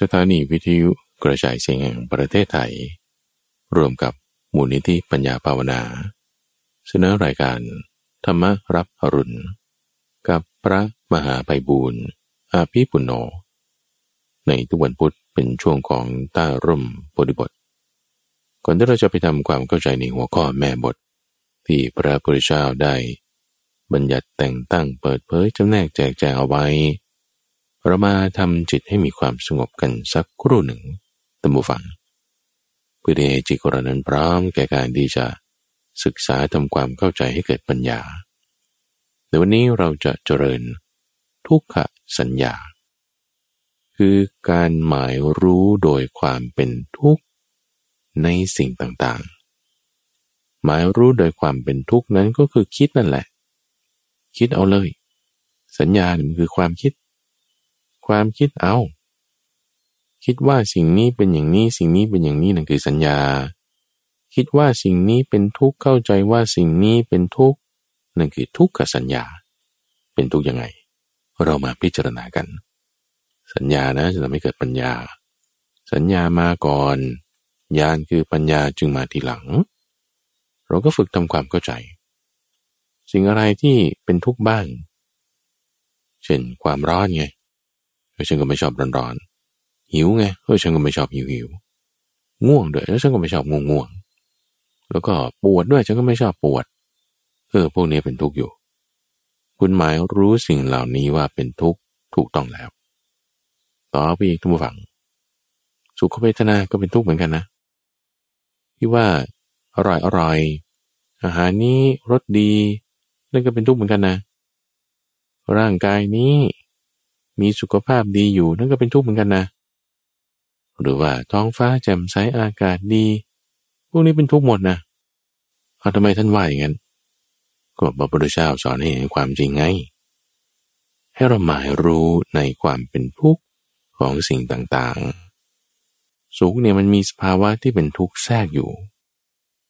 สถานีวิทยุกระจายเสียงแห่งประเทศไทย รวมกับมูลนิธิปัญญาภาวนา เสนอรายการ ธรรมรับอรุณ กับพระมหาไพบูรณ์อาภีปุณโญในทุกวันพุธเป็นช่วงของต้าร่มบทบท ก่อนที่เราจะไปทำความเข้าใจในหัวข้อแม่บท ที่พระพุทธเจ้าได้ บัญญัติแต่งตั้งเปิดเผยจำแนกแจกแจงเอาไว้ เรามาทำจิตให้มีความสงบกันสักครู่หนึ่งตัมบูฟัง เพื่อให้จิตของเรานั้นพร้อมแก่การที่จะศึกษาทำความเข้าใจให้เกิดปัญญาในวันนี้เราจะเจริญทุกขสัญญา คือการหมายรู้โดยความเป็นทุกข์ในสิ่งต่างๆ หมายรู้โดยความเป็นทุกข์นั้นก็คือคิดนั่นแหละ คิดเอาเลย สัญญามันคือความคิด ความคิดเอา คิดว่าสิ่งนี้เป็นอย่างนี้สิ่งนี้เป็นอย่างนี้นั่นคือสัญญา คิดว่าสิ่งนี้เป็นทุกข์เข้าใจว่าสิ่งนี้เป็นทุกข์นั่นคือทุกขสัญญา เป็นทุกข์ยังไง เรามาพิจารณากัน สัญญานะจะทำให้เกิดปัญญา สัญญามาก่อนญาณคือปัญญาจึงมาทีหลัง เราก็ฝึกทำความเข้าใจ สิ่งอะไรที่เป็นทุกข์บ้าง เช่นความร้อนไง ฉันก็ไม่ชอบร้อนๆหิวไงเออฉันก็ไม่ชอบหิวหิวง่วงด้วยแล้วฉันก็ไม่ชอบง่วงง่วงแล้วก็ปวดด้วยฉันก็ไม่ชอบปวด เออพวกนี้เป็นทุกข์อยู่ คุณหมายรู้สิ่งเหล่านี้ว่าเป็นทุกข์ถูกต้องแล้ว ต่อไปอีกทุกฝังสุขเวทนาก็เป็นทุกข์เหมือนกันนะ ที่ว่าอร่อยอร่อยอาหารนี้รสดีนั่นก็เป็นทุกข์เหมือนกันนะ ร่างกายนี้ มีสุขภาพดีอยู่นั่นก็เป็นทุกข์เหมือนกันนะ หรือว่าท้องฟ้าแจ่มใสอากาศดี พวกนี้เป็นทุกข์หมดนะเอาทำไมท่านว่าอย่างนั้น ก็พระพุทธเจ้าสอนให้เห็นความจริงไง ให้เราหมายรู้ในความเป็นทุกข์ของสิ่งต่างๆ สุขเนี่ยมันมีสภาวะที่เป็นทุกข์แทรกอยู่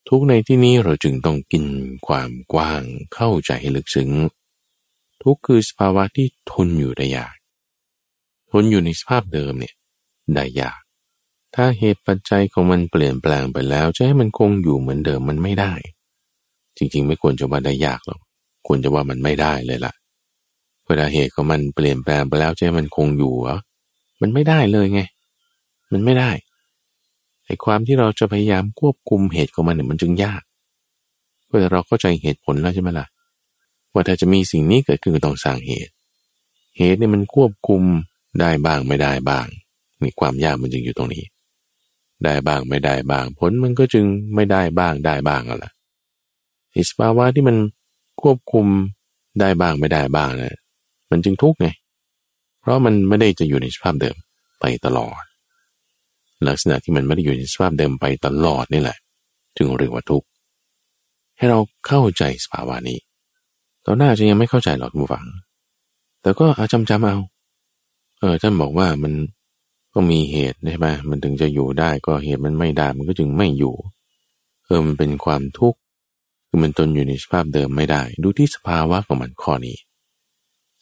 ทุกในที่นี้เราจึงต้องกินความกว้างเข้าใจให้ลึกซึ้ง ทุกคือสภาวะที่ทนอยู่ได้ยาก ทนอยู่ในสภาพเดิมเนี่ยได้ยาก ถ้าเหตุปัจจัยของมันเปลี่ยนแปลงไปแล้วจะให้มันคงอยู่เหมือนเดิมมันไม่ได้ จริงๆ ไม่ควรจะว่าได้ยากหรอกควรจะว่ามันไม่ได้เลยละ่ะเวลาเหตุของมันเปลี่ยนแปลงไปแล้วจะให้มันคงอยู่เหรอมันไม่ได้เลยไง มันไม่ได้ไอ้ความที่เราจะพยายามควบคุมเหตุของมันเนี่ยมันจึงยากเวลาเราเข้าใจเหตุผลแล้วใช่ไหมล่ะว่าถ้าจะมีสิ่งนี้เกิดขึ้นก็ต้องสร้างเหตุ เหตุเนี่ยมันควบคุม ได้บ้างไม่ได้บ้างนี่ความยากมันจึงอยู่ตรงนี้ ได้บ้างไม่ได้บ้าง ผลมันก็จึงไม่ได้บ้างได้บ้างอะล่ะอิสภาวะที่มันควบคุมได้บ้างไม่ได้บ้างนะี่มันจึงทุกข์ไง เพราะมันไม่ได้จะอยู่ในสภาพเดิมไปตลอด ลักษณะที่มันไม่ได้อยู่ในสภาพเดิมไปตลอดนี่แหละ จึงเรียกว่าทุกข์ให้เราเข้าใจสภาวะนี้ตอนหน้าจะยังไม่เข้าใจหรอกมูฟัง แต่ก็อาจำจำเอา เออท่านบอกว่ามันก็มีเหตุใช่ไหมมันถึงจะอยู่ได้ก็เหตุมันไม่ได้มันก็จึงไม่อยู่ เออมันเป็นความทุกข์คือมันตนอยู่ในสภาพเดิมไม่ได้ ดูที่สภาวะของมันข้อนี้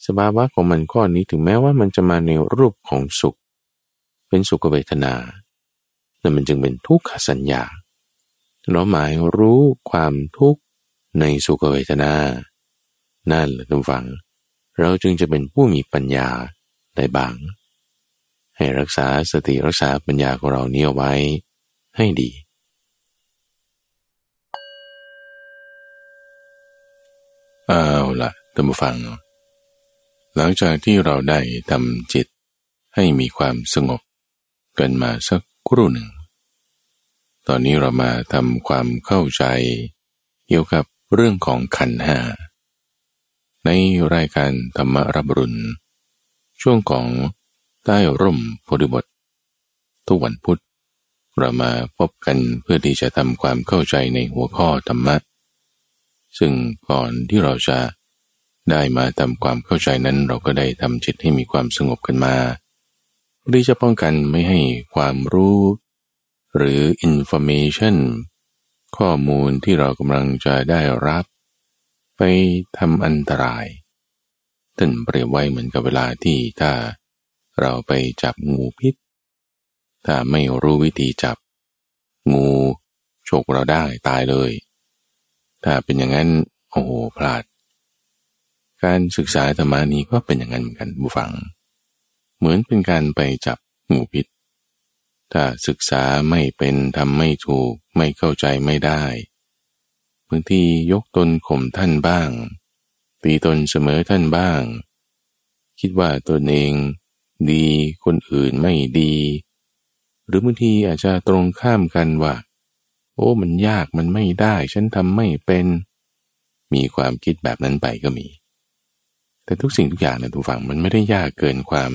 สภาวะของมันข้อนี้ถึงแม้ว่ามันจะมาในรูปของสุข เป็นสุขเวทนาแต่มันจึงเป็นทุกขสัญญาเราหมายรู้ความทุกข์ในสุขเวทนา นั่นแหละทุกฝัง เราจึงจะเป็นผู้มีปัญญา ได้บ้าง ให้รักษาสติรักษาปัญญาของเราเนี่ยไว้ให้ดี เอาละท่านผู้ฟัง หลังจากที่เราได้ทำจิตให้มีความสงบกันมาสักครู่หนึ่ง ตอนนี้เรามาทำความเข้าใจเกี่ยวกับเรื่องของขันห้าในรายการธรรมรับรุณ ช่วงของใต้ร่มโพธิบท ทุกวันพุธเรามาพบกันเพื่อที่จะทำความเข้าใจในหัวข้อธรรมะ ซึ่งก่อนที่เราจะได้มาทำความเข้าใจนั้นเราก็ได้ทำจิตให้มีความสงบกันมาเพื่อจะป้องกันไม่ให้ความรู้ หรือ information ข้อมูลที่เรากำลังจะได้รับ ไปทำอันตราย ท่านเปรียบไว้เหมือนกับเวลาที่ถ้าเราไปจับงูพิษ ถ้าไม่รู้วิธีจับ งูฉกเราได้ตายเลย ถ้าเป็นอย่างนั้นโอ้โหพลาด การศึกษาธรรมานี้ก็เป็นอย่างนั้นเหมือนกันบุฟัง เหมือนเป็นการไปจับงูพิษ ถ้าศึกษาไม่เป็นทำไม่ถูกไม่เข้าใจไม่ได้บางทียกตนข่มท่านบ้าง ตีตนเสมอท่านบ้าง คิดว่าตนเองดีคนอื่นไม่ดี หรือบางทีอาจจะตรงข้ามกันว่า โอ้มันยากมันไม่ได้ ฉันทำไม่เป็น มีความคิดแบบนั้นไปก็มี แต่ทุกสิ่งทุกอย่างในทุกฝั่งมันไม่ได้ยากเกินความ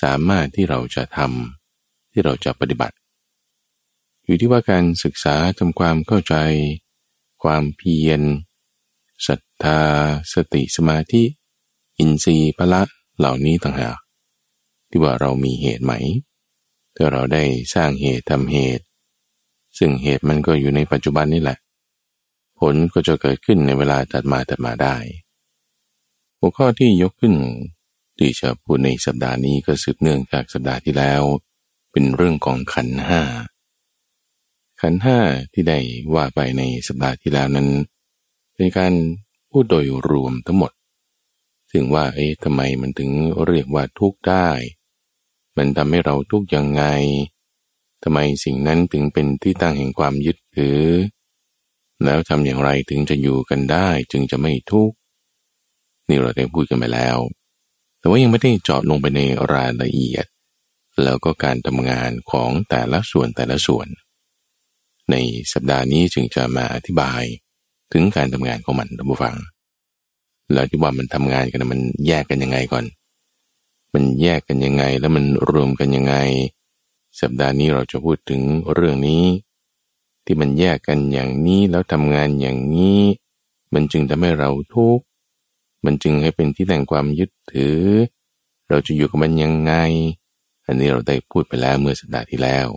สามารถที่เราจะทำที่เราจะปฏิบัติ อยู่ที่ว่าการศึกษาทำความเข้าใจ ความเพียร ศรัทธา สติสมาธิ อินทรีย์พละเหล่านี้ต่างหากที่ว่าเรามีเหตุไหมถ้าเราได้สร้างเหตุทำเหตุ ซึ่งเหตุมันก็อยู่ในปัจจุบันนี่แหละ ผลก็จะเกิดขึ้นในเวลาตัดมาตัดมาได้ หัวข้อที่ยกขึ้นที่จะพูดในสัปดาห์นี้ก็สืบเนื่องจากสัปดาห์ที่แล้ว เป็นเรื่องของขันห้าขันห้าที่ได้ว่าไปในสัปดาห์ที่แล้วนั้น เป็นการพูดโดยรวมทั้งหมด ถึงว่าเอ๊ะทำไมมันถึงเรียกว่าทุกข์ได้ มันทำให้เราทุกข์ยังไงทำไมสิ่งนั้นถึงเป็นที่ตั้งแห่งความยึดถือ แล้วทำอย่างไรถึงจะอยู่กันได้จึงจะไม่ทุกข์นี่เราได้พูดกันไปแล้ว แต่ว่ายังไม่ได้เจาะลงไปในรายละเอียด แล้วก็การทำงานของแต่ละส่วนแต่ละส่วน ในสัปดาห์นี้จึงจะมาอธิบาย ถึงการทำงานของมันท่านผู้ฟัง แล้วที่ว่ามันทำงานกันมันแยกกันยังไงก่อน มันแยกกันยังไงแล้วมันรวมกันยังไง สัปดาห์นี้เราจะพูดถึงเรื่องนี้ ที่มันแยกกันอย่างนี้แล้วทำงานอย่างนี้ มันจึงทำให้เราทุกข์มันจึงให้เป็นที่แต่งความยึดถือ เราจะอยู่กับมันยังไง อันนี้เราได้พูดไปแล้วเมื่อสัปดาห์ที่แล้ว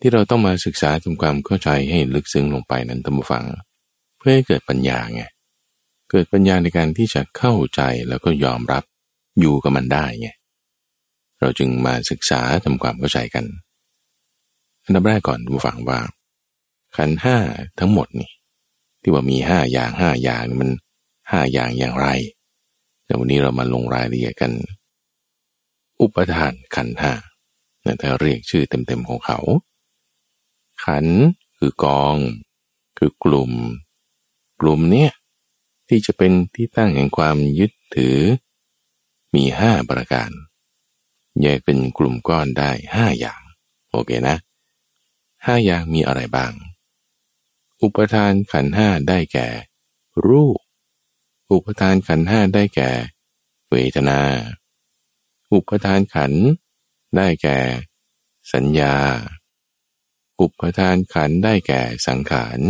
ที่เราต้องมาศึกษาทำความเข้าใจให้ลึกซึ้งลงไปนั้นท่านผู้ฟัง เพื่อให้เกิดปัญญาไงเกิดปัญญาในการที่จะเข้าใจแล้วก็ยอมรับอยู่กับมันได้ไงเราจึงมาศึกษาทำความเข้าใจกันอันดับแรกก่อนดูฟังว่า ขันห้าทั้งหมดนี่ ที่ว่ามีห้าอย่างห้าอย่างมันห้าอย่างอย่างไร แต่วันนี้เรามาลงรายละเอียดกัน อุปทานขันห้าถ้าเรียกชื่อเต็มๆของเขา ขันคือกอง คือกลุ่ม กลุ่มเนี้ยที่จะเป็นที่ตั้งแห่งความยึดถือ มีห้าประการ แยกเป็นกลุ่มก้อนได้ห้าอย่าง โอเคนะห้าอย่างมีอะไรบ้าง อุปทานขันห้าได้แก่ รูป อุปทานขันห้าได้แก่ เวทนา อุปทานขันได้แก่ สัญญา อุปทานขันได้แก่สังขาร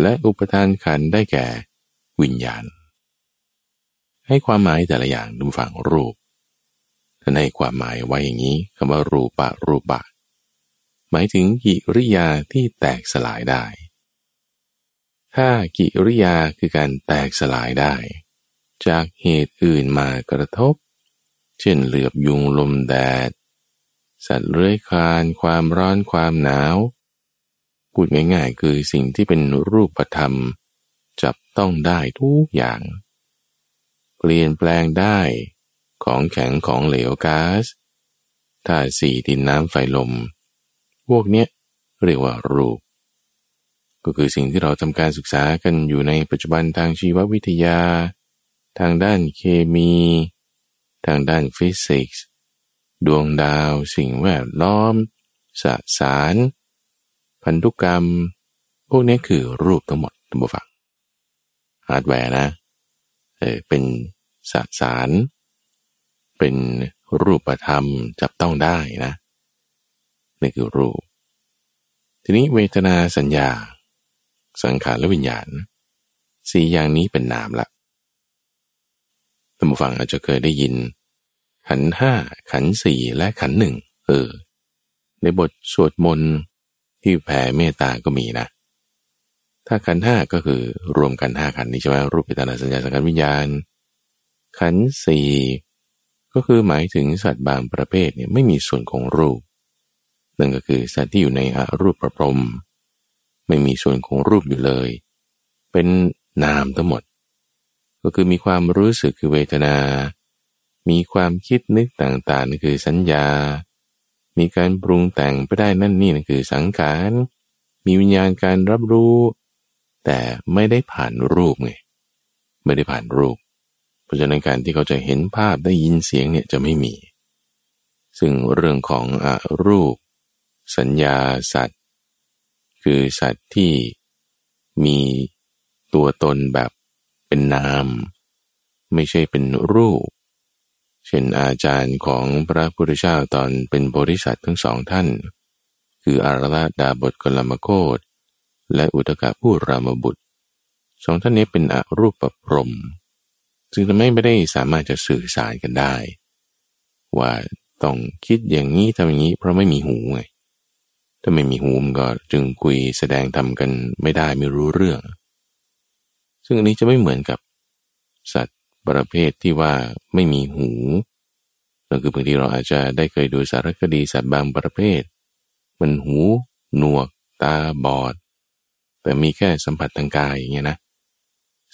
และอุปทานขันได้แก่วิญญาณ ให้ความหมายแต่ละอย่างดูฝั่งรูปท่านให้ความหมายไว้อย่างนี้คำว่ารูปะรูปะ หมายถึงกิริยาที่แตกสลายได้ ถ้ากิริยาคือการแตกสลายได้ จากเหตุอื่นมากระทบ เช่นเหลือบยุงลมแดด สัตว์เลื้อยคลานความร้อนความหนาว พูดง่าย ๆ คือสิ่งที่เป็นรูปธรรม จับต้องได้ทุกอย่าง เปลี่ยนแปลงได้ของแข็งของเหลวก๊าซธาตุสี่ดินน้ำไฟลม พวกเนี้ยเรียกว่ารูป ก็คือสิ่งที่เราทำการศึกษากันอยู่ในปัจจุบันทางชีววิทยา ทางด้านเคมี ทางด้านฟิสิกส์ ดวงดาว สิ่งแวดล้อม สสาร พันธุกรรม พวกนี้คือรูปทั้งหมดทั้งหมดฝั่งฮาร์ดแวร์นะเออเป็นสสาร เป็นรูปธรรมจับต้องได้นะนี่คือรูป ทีนี้เวทนาสัญญา สังขารและวิญญาณสี่อย่างนี้เป็นนามละท่านผู้ฟังอาจจะเคยได้ยิน ขันห้าขันสี่และขันหนึ่งเออในบทสวดมนต์ ที่แผ่เมตตาก็มีนะ ถ้าขันห้าก็คือรวมกันห้าขันนี้ใช่ไหมรูปเวทนาสัญญาสังขารวิญญาณ ขันสี่ก็คือหมายถึงสัตว์บางประเภทเนี่ยไม่มีส่วนของรูปนั่นก็คือสัตว์ที่อยู่ในอรูปประพรมไม่มีส่วนของรูปอยู่เลย เป็นนามทั้งหมด ก็คือมีความรู้สึกคือเวทนา มีความคิดนึกต่างๆนั่นคือสัญญา มีการปรุงแต่งไปได้นั่นนี่นั่นคือสังขาร มีวิญญาณการรับรู้ แต่ไม่ได้ผ่านรูปไง ไม่ได้ผ่านรูป เพราะฉะนั้นการที่เขาจะเห็นภาพได้ยินเสียงเนี่ยจะไม่มี ซึ่งเรื่องของอรูป สัญญาสัตว์ คือสัตว์ที่มีตัวตนแบบเป็นนาม ไม่ใช่เป็นรูป เช่นอาจารย์ของพระพุทธเจ้าตอนเป็นบริษัททั้งสองท่าน คืออารลดาบทกลมโคตและอุตกะผู้รามบุตรสองท่านนี้เป็นอรูปประพรมจึงทำให้ไม่ได้สามารถจะสื่อสารกันได้ ว่าต้องคิดอย่างนี้ทำอย่างนี้ เพราะไม่มีหูไงถ้าไม่มีหูมก็จึงคุยแสดงทำกันไม่ได้ไม่รู้เรื่อง ซึ่งอันนี้จะไม่เหมือนกับสัตว์ ประเภทที่ว่าไม่มีหูนั่นคือบางทีเราอาจจะได้เคยดูสารคดีสัตว์บางประเภท มันหูหนวก ตาบอด แต่มีแค่สัมผัสทางกายอย่างเงี้ยนะ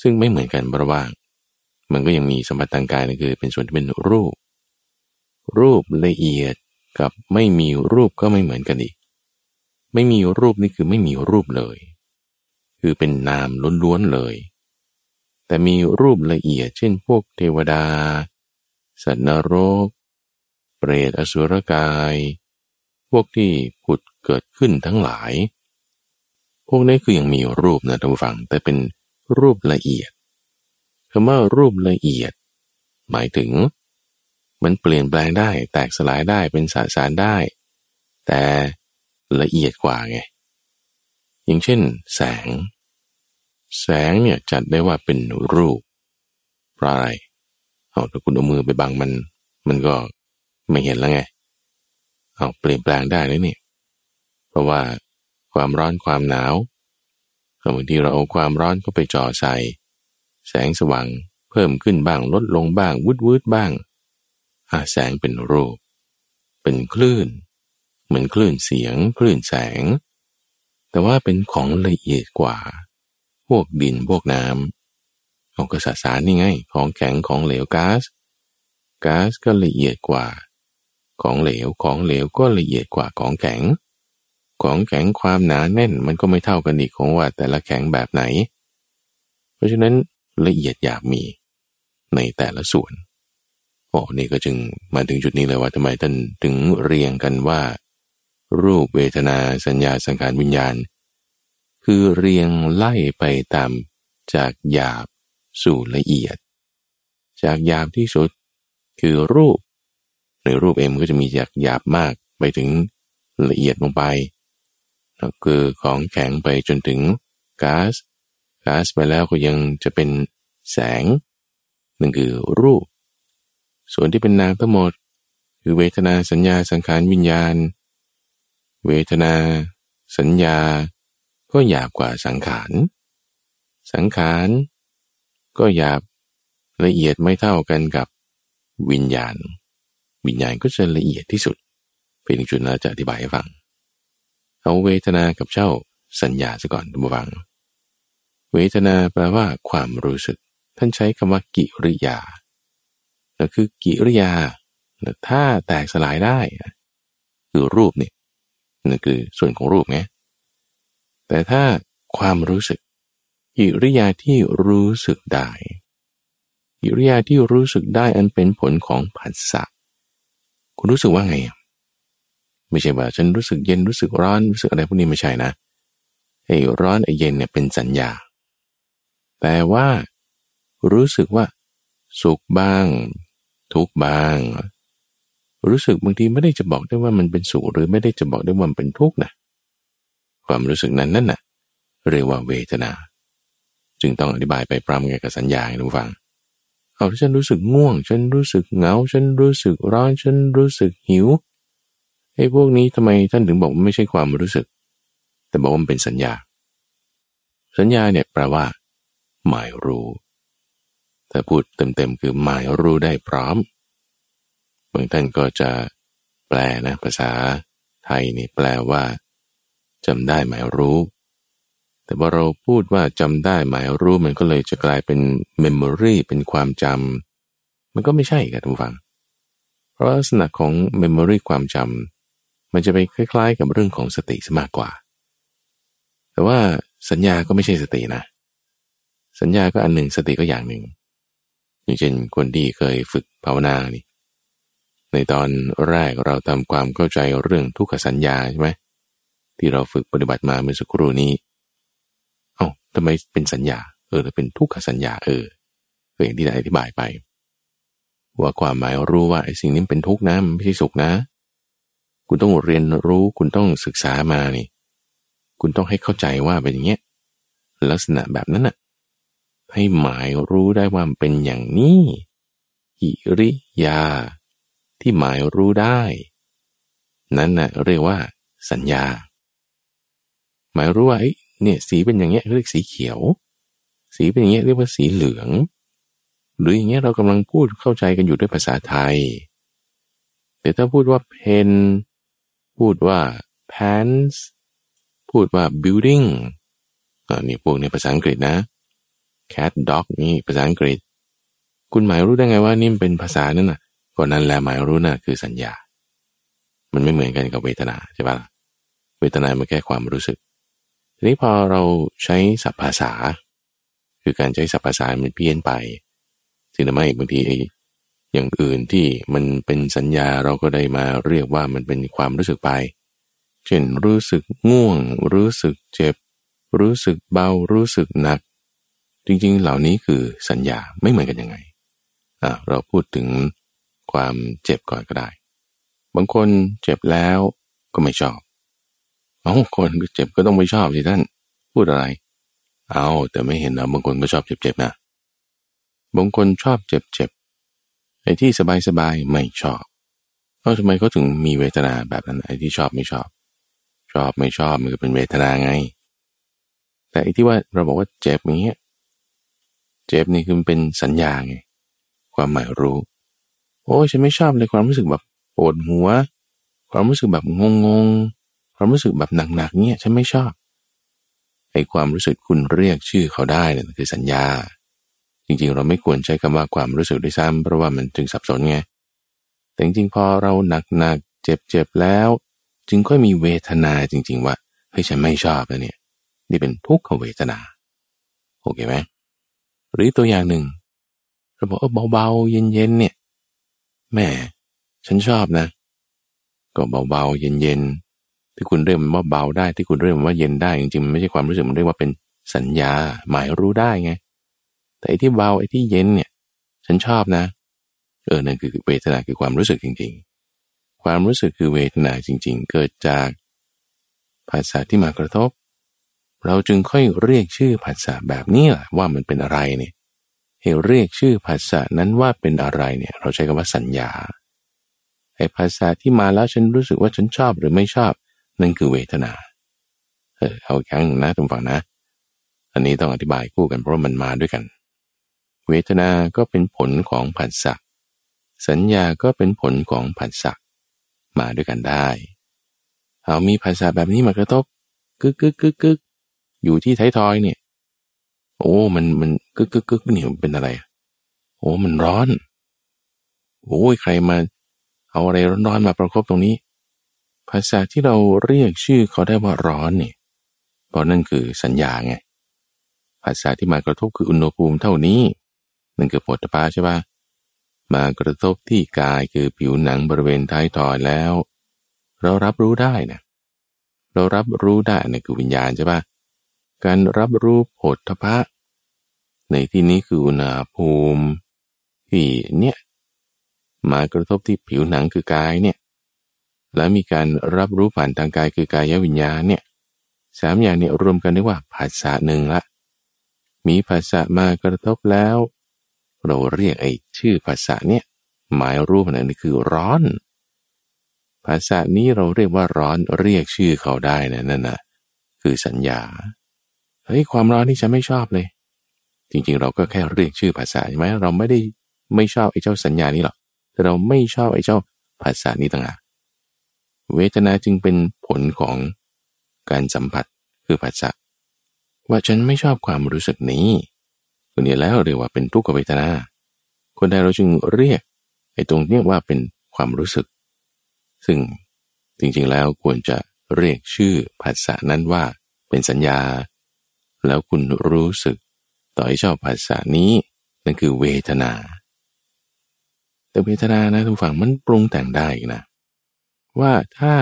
ซึ่งไม่เหมือนกันระว่างมันก็ยังมีสัมผัสทางกายนั่นคือเป็นส่วนที่เป็นรูป รูปละเอียดกับไม่มีรูปก็ไม่เหมือนกันอีก ไม่มีรูปนี่คือไม่มีรูปเลย คือเป็นนามล้วนๆเลย แต่มีรูปละเอียดเช่นพวกเทวดา สัตว์นรก เปรตอสุรกาย พวกที่ผุดเกิดขึ้นทั้งหลาย พวกนี้คือยังมีรูปนะท่านผู้ฟัง แต่เป็นรูปละเอียดคำว่ารูปละเอียด หมายถึง มันเปลี่ยนแปลงได้ แตกสลายได้เป็นสสารได้ แต่ละเอียดกว่าไง อย่างเช่น แสง แสงเนี่ยจัดได้ว่าเป็นรูปเพราะอะไรเอาถ้าคุณเอามือไปบังมัน มันก็ไม่เห็นแล้วไง เอาเปลี่ยนแปลงได้เลยนี่ เพราะว่าความร้อนความหนาวบางทีเราเอาความร้อนก็ไปจ่อใส่ แสงสว่างเพิ่มขึ้นบ้างลดลงบ้างวุดวุดบ้างอาแสงเป็นรูป เป็นคลื่น เหมือนคลื่นเสียง คลื่นแสง แต่ว่าเป็นของละเอียดกว่า วกดินพวกน้ำเอากระสสารนี่ไง ของแข็งของเหลวก๊าซก๊าซก็ละเอียดกว่า ของเหลวของเหลวก็ละเอียดกว่าของแข็ง ของแข็งความหนาแน่นมันก็ไม่เท่ากันอีกของว่าแต่ละแข็งแบบไหน เพราะฉะนั้นละเอียดอยากมีในแต่ละส่วนโอ้นี่ก็จึงมาถึงจุดนี้เลยว่าทำไมท่านถึงเรียงกันว่า รูปเวทนาสัญญาสังขารวิญญาณ คือเรียงไล่ไปตามจากหยาบสู่ละเอียด จากหยาบที่สุดคือรูป ในรูปเอ็มก็จะมีจากหยาบมากไปถึงละเอียดลงไปคือของแข็งไปจนถึงก๊าซก๊าซไปแล้วก็ยังจะเป็นแสงนั่นคือรูป ส่วนที่เป็นนามทั้งหมด คือเวทนาสัญญาสังขารวิญญาณ เวทนา สัญญา ก็หยาบกว่าสังขาร สังขาร ก็หยาบละเอียดไม่เท่ากันกับวิญญาณ วิญญาณก็จะละเอียดที่สุด เป็นจุดเราจะอธิบายให้ฟัง เอาเวทนากับเจ้าสัญญาซะก่อนทุกฟัง เวทนาแปลว่าความรู้สึก ท่านใช้คำว่ากิริยานั่นคือกิริยาถ้าแตกสลายได้ คือรูปเนี่ยนั่นคือส่วนของรูปไง แต่ถ้าความรู้สึกกิริยาที่รู้สึกได้กิริยาที่รู้สึกได้อันเป็นผลของผัสสะคุณรู้สึกว่าไง ไม่ใช่ว่าฉันรู้สึกเย็นรู้สึกร้อนรู้สึกอะไรพวกนี้ไม่ใช่นะไอ้ร้อนไอ้เย็นเนี่ยเป็นสัญญา แต่ว่ารู้สึกว่า สุขบ้าง ทุกบ้าง รู้สึกบางทีไม่ได้จะบอกได้ว่ามันเป็นสุขหรือไม่ได้จะบอกได้ว่ามันเป็นทุกข์นะ ความรู้สึกนั้นนั่นน่ะเรียกว่าเวทนา จึงต้องอธิบายไปพร้อมกันกับสัญญาให้รู้ฟังเอาฉันรู้สึกง่วง ฉันรู้สึกเหงา ฉันรู้สึกร้อนฉันรู้สึกหิวไอ้พวกนี้ทำไมท่านถึงบอกว่าไม่ใช่ความรู้สึก แต่บอกว่ามันเป็นสัญญา สัญญาเนี่ยแปลว่า หมายรู้ถ้าพูดเต็มๆคือหมายรู้ได้พร้อมบางท่านก็จะแปลนะภาษาไททยนี่แปลว่า จำได้หมายรู้ แต่พอเราพูดว่าจำได้หมายรู้มันก็เลยจะกลายเป็น memory เป็นความจำมันก็ไม่ใช่ครับทุกฝัง เพราะลักษณะของ memory ความจำมันจะไปคล้ายๆ กับเรื่องของสติมากกว่า แต่ว่าสัญญาก็ไม่ใช่สตินะ สัญญาก็อันหนึ่งสติก็อย่างหนึ่ง อย่างเช่นคนที่เคยฝึกภาวนานี่ในตอนแรกเราทำความเข้าใจเรื่องทุกขสัญญาใช่ไหม ที่เราฝึกปฏิบัติมาเมื่อสักครู่นี้เอา้าทำไมเป็นสัญญา เออเป็นทุกขสัญญาเออเคยอย่างที่ได้อธิบายไป ว่าความหมายรู้ว่าไอ้สิ่งนี้เป็นทุกข์นะมันไม่ใช่สุขนะ คุณต้องเรียนรู้คุณต้องศึกษามานี่ คุณต้องให้เข้าใจว่าเป็นอย่างเงี้ยลักษณะแบบนั้นน่ะ ให้หมายรู้ได้ว่าเป็นอย่างนี้กิริยา ที่หมายรู้ได้ นั้นนะ่ะเรียกว่า สัญญา หมายรู้ว่าเนี่ยสีเป็นอย่างเงี้ยเรียกสีเขียว สีเป็นอย่างเงี้ยเรียกว่าสีเหลือง หรืออย่างเงี้ยเรากำลังพูดเข้าใจกันอยู่ด้วยภาษาไทยแต่ถ้าพูดว่าเพนพูดว่า pants พูดว่า building อันนี้พวกในภาษาอังกฤษนะ cat dog นี่ภาษาอังกฤษ คุณหมายรู้ได้ไงว่านี่เป็นภาษานั่นน่ะก็นั้นแหละหมายรู้น่ะคือสัญญา มันไม่เหมือนกันกับเวทนาใช่ปะเวทนามันแค่ความรู้สึก ทีนี้พอเราใช้ศัพท์ภาษา คือการใช้ศัพท์ภาษามันเพี้ยนไปสิ่งไม่บางทีอย่างอื่นที่มันเป็นสัญญาเราก็ได้มาเรียกว่ามันเป็นความรู้สึกไป เช่นรู้สึกง่วง รู้สึกเจ็บ รู้สึกเบา รู้สึกหนัก จริงๆ เหล่านี้คือสัญญาไม่เหมือนกันยังไงอ่าเราพูดถึงความเจ็บก่อนก็ได้ บางคนเจ็บแล้วก็ไม่ชอบ เอาคนเจ็บก็ต้องไม่ชอบสิท่าน พูดอะไร เอาแต่ไม่เห็นนะบางคนก็ชอบเจ็บๆนะบางคนชอบเจ็บๆไอ้ที่สบายๆไม่ชอบเอาทำไมเขาถึงมีเวทนาแบบนั้นไอ้ที่ชอบไม่ชอบ ชอบไม่ชอบมันก็เป็นเวทนาไง แต่ไอ้ที่ว่าเราบอกว่าเจ็บอย่างเงี้ยเจ็บนี่คือเป็นสัญญาไงความหมายรู้ โอ้ฉันไม่ชอบเลยความรู้สึกแบบปวดหัว ความรู้สึกแบบงงง ความรู้สึกแบบหนักๆเนี่ยฉันไม่ชอบไอ้ความรู้สึกคุณเรียกชื่อเขาได้นี่ยคือสัญญา จริงๆ เราไม่ควรใช้คำว่าความรู้สึกด้วยซ้ำเพราะว่ามันจึงสับสนไงแต่จริงๆพอเราหนักๆเจ็บๆแล้ว จึงค่อยมีเวทนาจริง ๆ ว่าเฮ้ยฉันไม่ชอบแล้วเนี่ย นี่เป็นทุกขเวทนาโอเคไหมหรือตัวอย่างหนึ่งเราบอกเออเบาๆ เย็นๆเนี่ยแม่ฉันชอบนะ ก็เบาๆ เย็นๆ ที่คุณเรียกมันว่าเบาได้ที่คุณเรียกมันว่าเย็นได้จริงๆมันไม่ใช่ความรู้สึกมันเรียกว่าเป็นสัญญา หมายรู้ได้ไง แต่ไอ้ที่เบาไอ้ที่เย็นเนี่ย ฉันชอบนะ เออนั่นคือเวทนาคือความรู้สึกจริง ๆ ความรู้สึกคือเวทนาจริง ๆ เกิดจากภาษาที่มากระทบ เราจึงค่อยเรียกชื่อภาษาแบบนี้แหละว่ามันเป็นอะไรเนี่ยให้เรียกชื่อภาษานั้นว่าเป็นอะไรเนี่ย เราใช้คำว่าสัญญาไอ้ภาษาที่มาแล้วฉันรู้สึกว่าฉันชอบหรือไม่ชอบ นั่นคือเวทนา เออเอาอีกครั้งนะทุกฝั่งนะ อันนี้ต้องอธิบายคู่กันเพราะมันมาด้วยกัน เวทนา ก็เป็นผลของผัสสะ สัญญาก็เป็นผลของผัสสะ มาด้วยกันได้ เอามีภาษาแบบนี้มากระทบกึกกึกกึกกึกอยู่ที่ท้ายทอยเนี่ย โอ้ มัน มันกึกกึกกึกนี่มันเป็นอะไร โอ้ มันร้อน โอ้ยใครมา เอาอะไรร้อนๆมาประคบตรงนี้ ภาษาที่เราเรียกชื่อเขาได้ว่าร้อนนี่เพราะนั่นคือสัญญาไง ภาษาที่มากระทบคืออุณหภูมิเท่านี้นั่นคือปวดตาใช่ปะมากระทบที่กายคือผิวหนังบริเวณท้ายทอยแล้ว เรารับรู้ได้นะเรารับรู้ได้นี่คือวิญญาณใช่ปะการรับรู้ผลทพะ ในที่นี้คืออุณหภูมิที่เนี่ยมากระทบที่ผิวหนังคือกายเนี่ย แล้วมีการรับรู้ผ่านทางกายคือกายวิญญาณเนี่ยสามอย่างเนี่ยรวมกันได้ว่าภาษาหนึ่งละ มีภาษามากระทบแล้ว เราเรียกไอ้ชื่อภาษาเนี่ยหมายรูปนั่นคือร้อน ภาษานี้เราเรียกว่าร้อนเรียกชื่อเขาได้นะนั่นนะคือสัญญาเฮ้ยความร้อนนี่ฉันไม่ชอบเลย จริงๆ เราก็แค่เรียกชื่อภาษาใช่ไหมเราไม่ได้ไม่ชอบไอ้เจ้าสัญญานี้หรอกแต่เราไม่ชอบไอ้เจ้าภาษานี้ต่างหาก เวทนาจึงเป็นผลของการสัมผัสคือผัสสะว่าฉันไม่ชอบความรู้สึกนี้คนนี้แล้วเรียกว่าเป็นทุกขเวทนา คนใดเราจึงเรียกไอ้ตรงเนี้ยว่าเป็นความรู้สึก ซึ่งจริงๆแล้วควรจะเรียกชื่อผัสสะนั้นว่าเป็นสัญญา แล้วคุณรู้สึกต่อให้ชอบภาษานี้นั่นคือเวทนา แต่เวทนานะทุกฝั่งมันปรุงแต่งได้นะ ว่าถ้า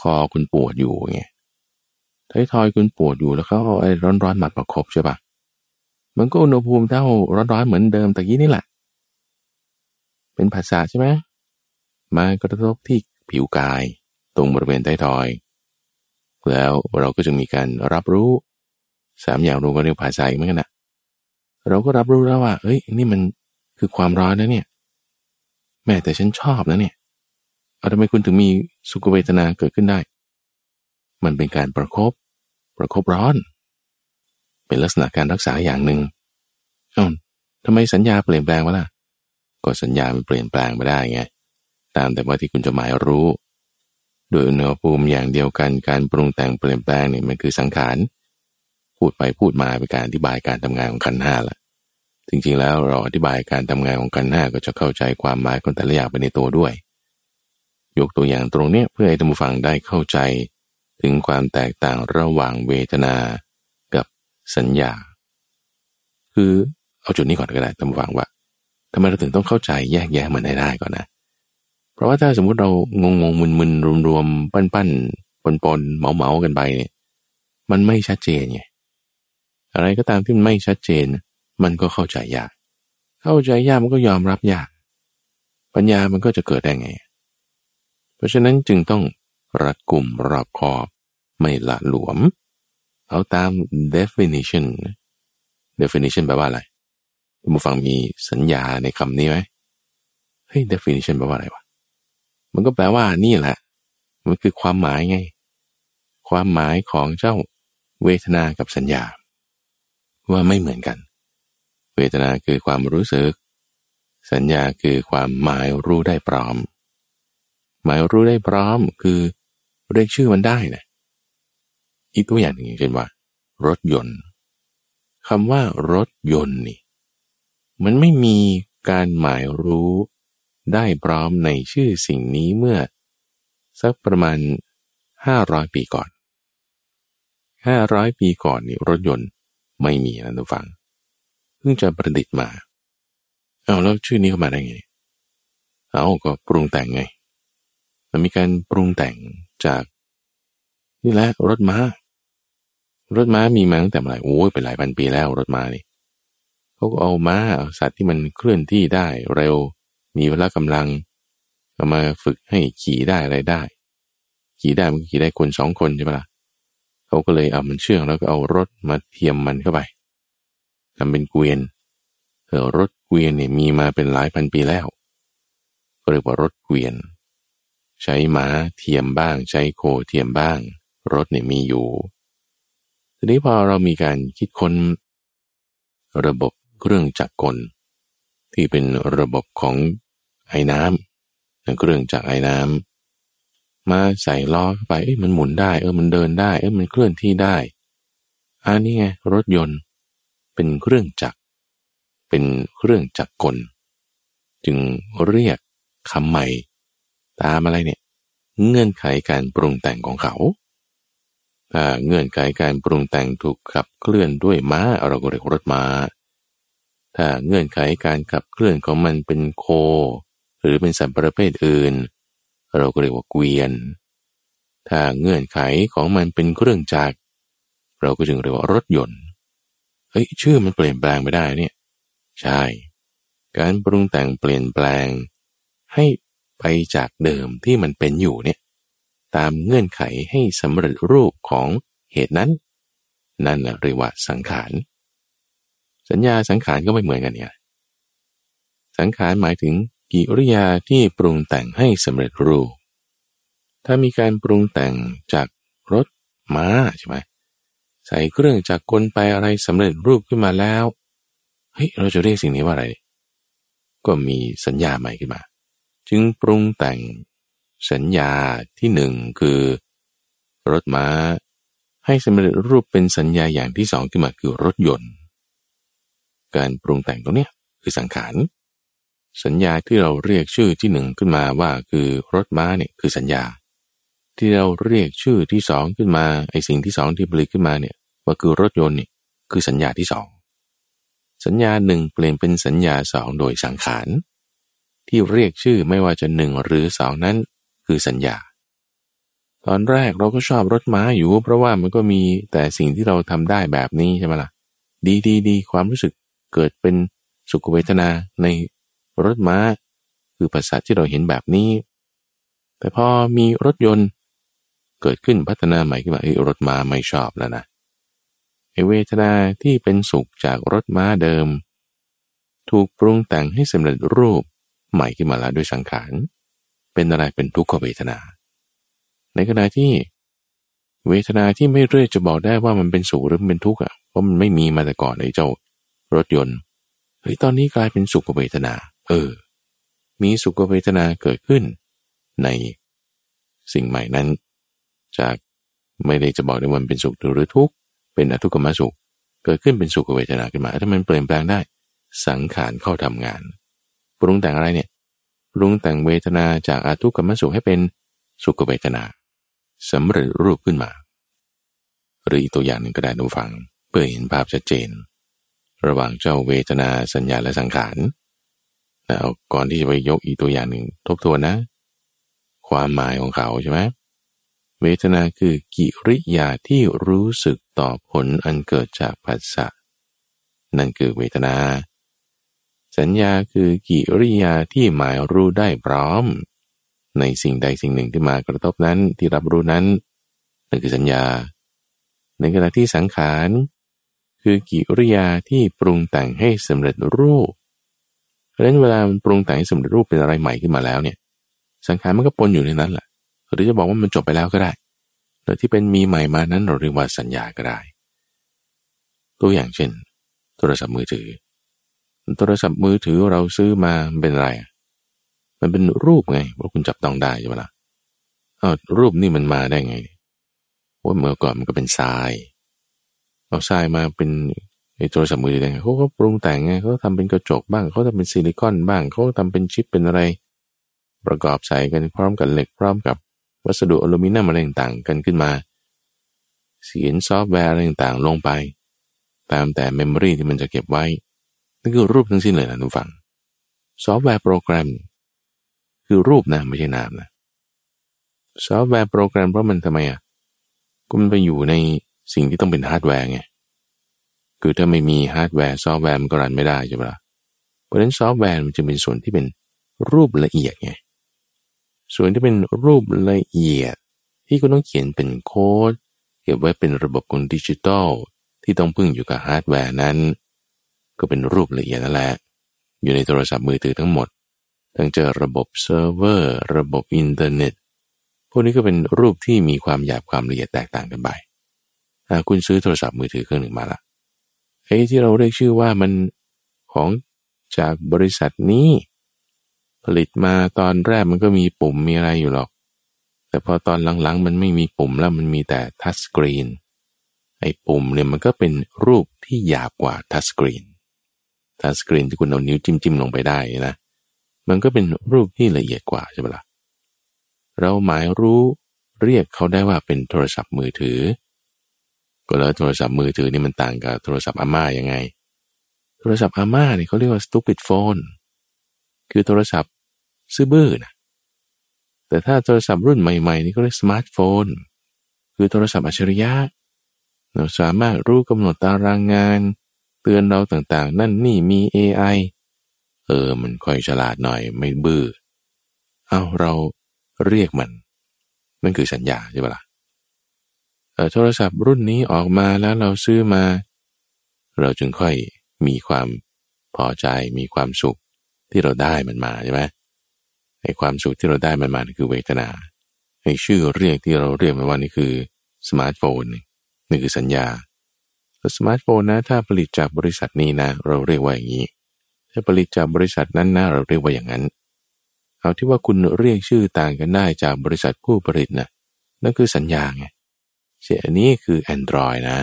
คอคุณปวดอยู่ไงท้ายทอยคุณปวดอยู่แล้วเขาเอาไอ้ร้อนๆมาประคบใช่ปะมันก็อุณหภูมิเท่าร้อนๆเหมือนเดิมตะกี้นี่แหละ เป็นภาษาใช่ไหมมากระทบที่ผิวกายตรงบริเวณท้ทอย แล้วเราก็จะมีการรับรู้สามอย่างรวมกันเรียกภาษาอีกเหมือนกันนะเราก็รับรู้แล้วว่า เอ้ย นี่มันคือความร้อนนะเนี่ย แม่แต่ฉันชอบนะเนี่ย เอาทำไมคุณถึงมีสุขเวทนาเกิดขึ้นได้ มันเป็นการประครบประครบร้อน เป็นลักษณะการรักษาอย่างหนึ่งอ้าวทำไมสัญญาเปลี่ยนแปลงวะล่ะ ก็สัญญามันเปลี่ยนแปลงไม่ได้ไง ตามแต่ว่าที่คุณจะหมายรู้ โดยอุณหภูมิอย่างเดียวกันการปรุงแต่งเปลี่ยนแปลงเนี่ยมันคือสังขาร พูดไปพูดมาเป็นการอธิบายการทำงานของขันห้าละจริงๆแล้วเราอธิบายการทำงานของขันห้าก็จะเข้าใจความหมายของแต่ละอย่างไปในตัวด้วย ยกตัวอย่างตรงนี้เพื่อให้ท่านผู้ฟังได้เข้าใจ ถึงความแตกต่างระหว่างเวทนากับสัญญา คือเอาจุดนี้ก่อนก็ได้ท่านผู้ฟังว่าทำไมเราถึงต้องเข้าใจแยกแยะมันให้ได้ก่อนนะ เพราะว่าถ้าสมมุติเรางงงมึนมึนรวมรวมปั้นปั้นปนปนเมาเมากันไปเนี่ยมันไม่ชัดเจนไงอะไรก็ตามที่มันไม่ชัดเจน มันก็เข้าใจยาก เข้าใจยากมันก็ยอมรับยาก ปัญญามันก็จะเกิดได้ไง เพราะฉะนั้นจึงต้องรัดกลุ่มรอบคอบไม่ละหลวม เอาตาม definition definition แปลว่าอะไรผู้ฟังมีสัญญาในคำนี้ไหมเฮ้ย definition แปลว่าอะไรวะ มันก็แปลว่านี่แหละ มันคือความหมายไง ความหมายของเจ้าเวทนากับสัญญา ว่าไม่เหมือนกัน เวทนาคือความรู้สึก สัญญาคือความหมายรู้ได้พร้อม หมายรู้ได้พร้อมคือเรียกชื่อมันได้นะอีกตัวอย่างหนึ่งเช่นว่า รถยนต์คำว่ารถยนต์นี่ มันไม่มีการหมายรู้ได้พร้อมในชื่อสิ่งนี้เมื่อ สักประมาณห้าร้อยปีก่อนห้าร้อยปีก่อนนี่รถยนต์ไม่มีนะทุกฝัง เพิ่งจะประดิษฐ์มา เอาแล้วชื่อนี้เข้ามาได้ไง เอาก็ปรุงแต่งไง มันมีการปรุงแต่งจากนี่แหละรถม้า รถม้ามีมาตั้งแต่เมื่อไหร่โอ้ยเป็นหลายพันปีแล้วรถม้านี่เขาก็เอาม้าสัตว์ที่มันเคลื่อนที่ได้เร็ว มีเวลากำลังเอามาฝึกให้ขี่ได้อะไรได้ ขี่ได้มันขี่ได้คนสองคนใช่ปะละ่ะเขาก็เลยเอามันเชื่องแล้วก็เอารถมาเทียมมันเข้าไปทำเป็นเกวียนเออรถเกวียนเนี่ยมีมาเป็นหลายพันปีแล้วก็เรียกว่ารถเกวียน ใช้ม้าเทียมบ้าง ใช้โคเทียมบ้าง รถเนี่ยมีอยู่ ทีนี้พอเรามีการคิดค้น ระบบเครื่องจักรกล ที่เป็นระบบของไอ้น้ำเครื่องจักรไอ้น้ำมาใส่ล้อเข้าไปเอ้ยมันหมุนได้ เออมันเดินได้ เออมันเคลื่อนที่ได้อันนี้ไงรถยนต์ เป็นเครื่องจักร เป็นเครื่องจักรกล จึงเรียกคำใหม่ ตามอะไรเนี่ย เงื่อนไขการปรุงแต่งของเขาถ้าเงื่อนไขการปรุงแต่งถูกขับเคลื่อนด้วยม้าเราก็เรียกรถม้า ถ้าเงื่อนไขการขับเคลื่อนของมันเป็นโค หรือเป็นสัตว์ประเภทอื่น เราก็เรียกว่าเกวียน ถ้าเงื่อนไขของมันเป็นเครื่องจักรเราก็จึงเรียกว่ารถยนต์เฮ้ยชื่อมันเปลี่ยนแปลงไม่ได้เนี่ย ใช่ การปรุงแต่งเปลี่ยนแปลง ให้ ไปจากเดิมที่มันเป็นอยู่เนี่ยตามเงื่อนไขให้สำเร็จรูปของเหตุนั้น นั่นเรียกว่าสังขาร สัญญาสังขารก็ไม่เหมือนกันเนี่ยสังขารหมายถึงกิริยาที่ปรุงแต่งให้สำเร็จรูป ถ้ามีการปรุงแต่งจากรถม้าใช่ไหมใส่เครื่องจากกลไปอะไรสำเร็จรูปขึ้นมาแล้วเฮ้ยเราจะเรียกสิ่งนี้ว่าอะไร ก็มีสัญญาใหม่ขึ้นมา จึงปรุงแต่ง สัญญาที่หนึ่งคือ รถม้า ให้สำเร็จรูปเป็นสัญญาอย่างที่สองขึ้นมาคือรถยนต์ การปรุงแต่งตรงนี้คือสังขารสัญญาที่เราเรียกชื่อที่หนึ่งขึ้นมาว่าคือรถม้าเนี่ยคือสัญญา ที่เราเรียกชื่อที่สองขึ้นมาไอสิ่งที่สองที่ผลิตขึ้นมาเนี่ยว่าคือรถยนต์นี่คือสัญญาที่สองสัญญาหนึ่งเปลี่ยนเป็นสัญญาสองโดยสังขาร ที่เรียกชื่อไม่ว่าจะหนึ่งหรือสองนั้นคือสัญญา ตอนแรกเราก็ชอบรถม้าอยู่ เพราะว่ามันก็มีแต่สิ่งที่เราทำได้แบบนี้ใช่ไหมละ่ะ ดีดีดีความรู้สึกเกิดเป็นสุขเวทนาในรถม้า คือภาษาที่เราเห็นแบบนี้ แต่พอมีรถยนต์เกิดขึ้นพัฒนาใหม่ขึ้นมาเอ้รถม้าไม่ชอบแล้วนะไอเวทนาที่เป็นสุขจากรถม้าเดิม ถูกปรุงแต่งให้สำเร็จรูป ใหม่ขึ้นมาแล้วด้วยสังขาร เป็นอะไรเป็นทุกขเวทนา ในขณะที่เวทนาที่ไม่เรื่อยจะบอกได้ว่ามันเป็นสุขหรือเป็นทุกข์อะเพราะมันไม่มีมาแต่ก่อนไอ้เจ้ารถยนต์เฮ้ยตอนนี้กลายเป็นสุขเวทนา เออ มีสุขเวทนาเกิดขึ้น ในสิ่งใหม่นั้น จากไม่ได้จะบอกได้ว่ามันเป็นสุขหรือทุกข์เป็นอทุกขมสุข เกิดขึ้นเป็นสุขเวทนาขึ้นมา ถ้ามันเปลี่ยนแปลงได้ สังขารเข้าทำงาน ปรุงแต่งอะไรเนี่ยปรุงแต่งเวทนาจากอาทุกขมสุขให้เป็นสุขเวทนาสำเร็จรูปขึ้นมา หรืออีกตัวอย่างหนึ่งก็ได้ดูฟัง เพื่อเห็นภาพชัดเจน ระหว่างเจ้าเวทนาสัญญาและสังขารแล้วก่อนที่จะไปยกอีกตัวอย่างหนึ่งทบทวนนะ ความหมายของเขาใช่ไหมเวทนาคือกิริยาที่รู้สึกต่อผลอันเกิดจากภาษะนั่นคือเวทนา สัญญาคือกิริยาที่หมายรู้ได้พร้อม ในสิ่งใดสิ่งหนึ่งที่มากระทบนั้นที่รับรู้นั้นนั่นคือสัญญา ในขณะที่สังขารคือกิริยาที่ปรุงแต่งให้สำเร็จรูป เพราะฉะนั้นเวลามันปรุงแต่งให้สำเร็จรูปเป็นอะไรใหม่ขึ้นมาแล้วเนี่ย สังขารมันก็ปนอยู่ในนั้นแหละหรือจะบอกว่ามันจบไปแล้วก็ได้หรือที่เป็นมีใหม่มานั้นเราเรียกว่าสัญญาก็ได้ ตัวอย่างเช่น โทรศัพท์มือถือ โทรศัพท์มือถือเราซื้อมาเป็นอะไร มันเป็นรูปไงเพราะคุณจับต้องได้ใช่ไหมล่ะอ้ารูปนี่มันมาได้ไงว่าเมื่อก่อนมันก็เป็นทราย เอาทรายมาเป็นไอ้โทรศัพท์มือถือได้ไงเขาก็ปรุงแต่งไงเขาทำเป็นกระจกบ้างเขาทำเป็นซิลิคอนบ้างเขาทำเป็นชิปเป็นอะไร ประกอบใส่กันพร้อมกับเหล็กพร้อมกับวัสดุอลูมิเนียมอะไรต่างๆกันขึ้นมา เขียนซอฟต์แวร์อะไรต่างๆลงไป ตามแต่ memory ที่มันจะเก็บไว้ นั่นคือรูปทั้งสิ้นเลยนะทุกฝั่ง ซอฟต์แวร์โปรแกรม คือรูปนะไม่ใช่นามนะซอฟต์แวร์โปรแกรมเพราะมันทำไมอะก็มันไปอยู่ในสิ่งที่ต้องเป็นฮาร์ดแวร์ไงคือถ้าไม่มีฮาร์ดแวร์ซอฟต์แวร์มันก็ run ไม่ได้ใช่ไหมล่ะเพราะฉะนั้นซอฟต์แวร์มันจะเป็นส่วนที่เป็นรูปละเอียดไงส่วนที่เป็นรูปละเอียด ที่คุณต้องเขียนเป็นโค้ด เก็บไว้เป็นระบบของดิจิตอลที่ต้องพึ่งอยู่กับฮาร์ดแวร์นั้น ก็เป็นรูปละเอียดนั่นแหละอยู่ในโทรศัพท์มือถือทั้งหมด ทั้งเจอระบบเซิร์ฟเวอร์ ระบบอินเทอร์เน็ต พวกนี้ก็เป็นรูปที่มีความหยาบความละเอียดแตกต่างกันไปคุณซื้อโทรศัพท์มือถือเครื่องหนึ่งมาละไอ้ที่เราเรียกชื่อว่ามันของจากบริษัทนี้ ผลิตมาตอนแรกมันก็มีปุ่มมีอะไรอยู่หรอก แต่พอตอนหลังๆ มันไม่มีปุ่มแล้วมันมีแต่ทัชสกรีนไอ้ปุ่มเนี่ยมันก็เป็นรูปที่หยาบกว่าทัชสกรีน ทัชสกรีนที่คุณเอานิ้วจิ้มจิ้มลงไปได้นะ มันก็เป็นรูปที่ละเอียดกว่าใช่ไหมละ่ะ เราหมายรู้เรียกเขาได้ว่าเป็นโทรศัพท์มือถือ ก็แล้วโทรศัพท์มือถือนี่มันต่างกับโทรศัพท์อาม่ายังไง โทรศัพท์อาม่าเนี่ยเขาเรียกว่า stupid phone คือโทรศัพท์ซื่อบื้อนะแต่ถ้าโทรศัพท์รุ่นใหม่ๆนี่ก็เรียกสมาร์ทโฟน คือโทรศัพท์อัจฉริยะเราสามารถรู้กำหนดตารางงาน เตือนเราต่างๆ นั่นนี่มี AI เออมันค่อยฉลาดหน่อยไม่บื้อเอาเราเรียกมันมันคือสัญญาใช่ปะล่ะโทรศัพท์รุ่นนี้ออกมาแล้วเราซื้อมา เราจึงค่อยมีความพอใจมีความสุขที่เราได้มันมาใช่ไหมไอ้ความสุขที่เราได้มันมาคือเวทนาไอ้ชื่อเรียกที่เราเรียกมันว่านี่คือสมาร์ทโฟนนี่คือสัญญา สมาร์ทโฟนนะถ้าผลิตจากบริษัทนี้นะ เราเรียกว่าอย่างนี้ ถ้าผลิตจากบริษัทนั้นนะเราเรียกว่าอย่างนั้น เอาที่ว่าคุณเรียกชื่อต่างกันได้จากบริษัทผู้ผลิตนะนั่นคือสัญญาไงเช่นอันนี้คือ Android นะ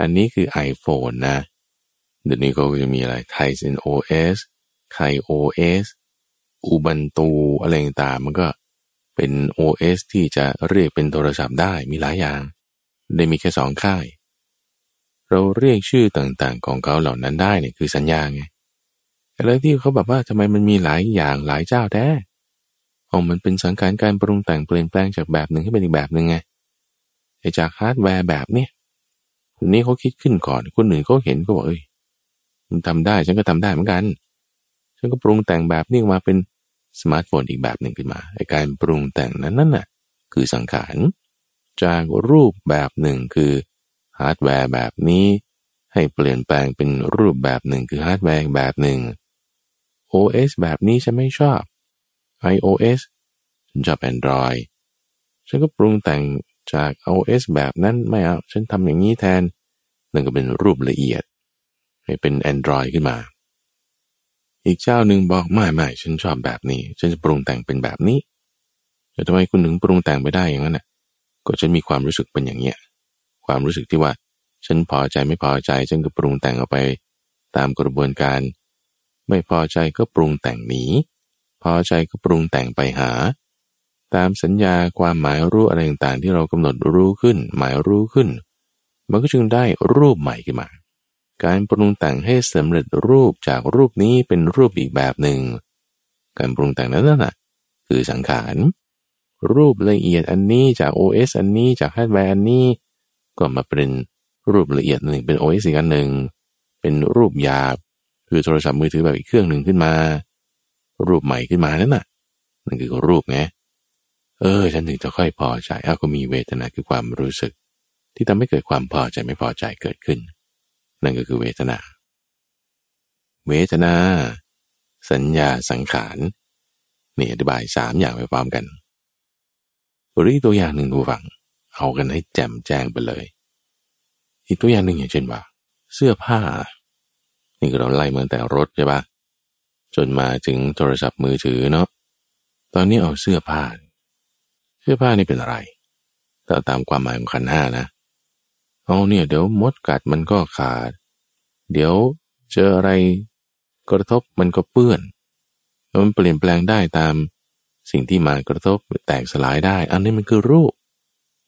อันนี้คือ iPhone นะเดี๋ยวนี้ก็จะมีอะไรไทเซน OS ไคโ OS อูบันตูอะไรต่างมันก็เป็น OS ที่จะเรียกเป็นโทรศัพท์ได้มีหลายอย่าง ได้มีแค่สองค่าย เราเรียกชื่อต่างๆ ของเขาเหล่านั้นได้เนี่ยคือสัญญาไงแล้วที่เขาแบบว่าทำไมมันมีหลายอย่างหลายเจ้าแท้อ๋อมันเป็นสังขารการปรุงแต่งเปลี่ยนแปลงจากแบบหนึ่งให้เป็นอีกแบบหนึ่งไงไอจากฮาร์ดแวร์แบบเนี้ยคนนี้เขาคิดขึ้นก่อน คนอื่นเขาเห็นก็บอกเอ้ยมันทำได้ฉันก็ทำได้เหมือนกัน ฉันก็ปรุงแต่งแบบนี้มาเป็นสมาร์ทโฟนอีกแบบหนึ่งขึ้นมาไอการปรุงแต่งนั้นนั่นน่ะคือสังขาร จากรูปแบบหนึ่งคือ ฮาร์ดแวร์แบบนี้ ให้เปลี่ยนแปลงเป็นรูปแบบหนึ่งคือฮาร์ดแวร์แบบหนึ่ง OS แบบนี้ฉันไม่ชอบ iOS ฉันชอบ Android ฉันก็ปรุงแต่งจาก OS แบบนั้นไม่เอา ฉันทำอย่างนี้แทนนั่นก็เป็นรูปละเอียด ให้เป็น Android ขึ้นมา อีกเจ้าหนึ่งบอกไม่ไม่ฉันชอบแบบนี้ ฉันจะปรุงแต่งเป็นแบบนี้แต่ทำไมคุณถึงปรุงแต่งไปได้อย่างนั้นน่ะ ก็ฉันมีความรู้สึกเป็นอย่างเนี้ย ความรู้สึกที่ว่า ฉันพอใจไม่พอใจฉันก็ปรุงแต่งออกไป ตามกระบวนการ ไม่พอใจก็ปรุงแต่งหนีพอใจก็ปรุงแต่งไปหา ตามสัญญาความหมายรู้อะไรต่างๆที่เรากำหนดรู้ขึ้น หมายรู้ขึ้น มันก็จึงได้รูปใหม่ขึ้นมา การปรุงแต่งให้สำเร็จรูปจากรูปนี้เป็นรูปอีกแบบหนึ่ง การปรุงแต่งนั้นน่ะคือสังขารรูปละเอียดอันนี้จาก OS อันนี้จากฮาร์ดแวร์อันนี้ ก็มาเป็นรูปละเอียดหนึ่งเป็น OS อีกอันหนึ่ง เป็นรูปหยาบ คือโทรศัพท์มือถือแบบอีกเครื่องหนึ่งขึ้นมา รูปใหม่ขึ้นมานั่นน่ะนั่นคือรูปไงเออฉันถึงจะค่อยพอใจอ้าก็มีเวทนาคือความรู้สึก ที่ทำให้เกิดความพอใจไม่พอใจเกิดขึ้น นั่นก็คือเวทนา เวทนา สัญญาสังขารนี่อธิบายสามอย่างไปพร้อมกันหรือตัวอย่างหนึ่งดูฟัง เอากันให้แจ่มแจ้งไปเลย อีกตัวอย่างหนึ่งอย่างเช่นว่า เสื้อผ้า นี่ก็เราไล่มาแต่รถใช่ปะจนมาถึงโทรศัพท์มือถือเนาะตอนนี้เอาเสื้อผ้า เสื้อผ้านี่เป็นอะไรแต่ตามความหมายของขันห้านะเอาเนี่ยเดี๋ยวมดกัดมันก็ขาด เดี๋ยวเจออะไรกระทบมันก็เปื้อนแล้วมันเปลี่ยนแปลงได้ตามสิ่งที่มากระทบแตกสลายได้ อันนี้มันคือรูป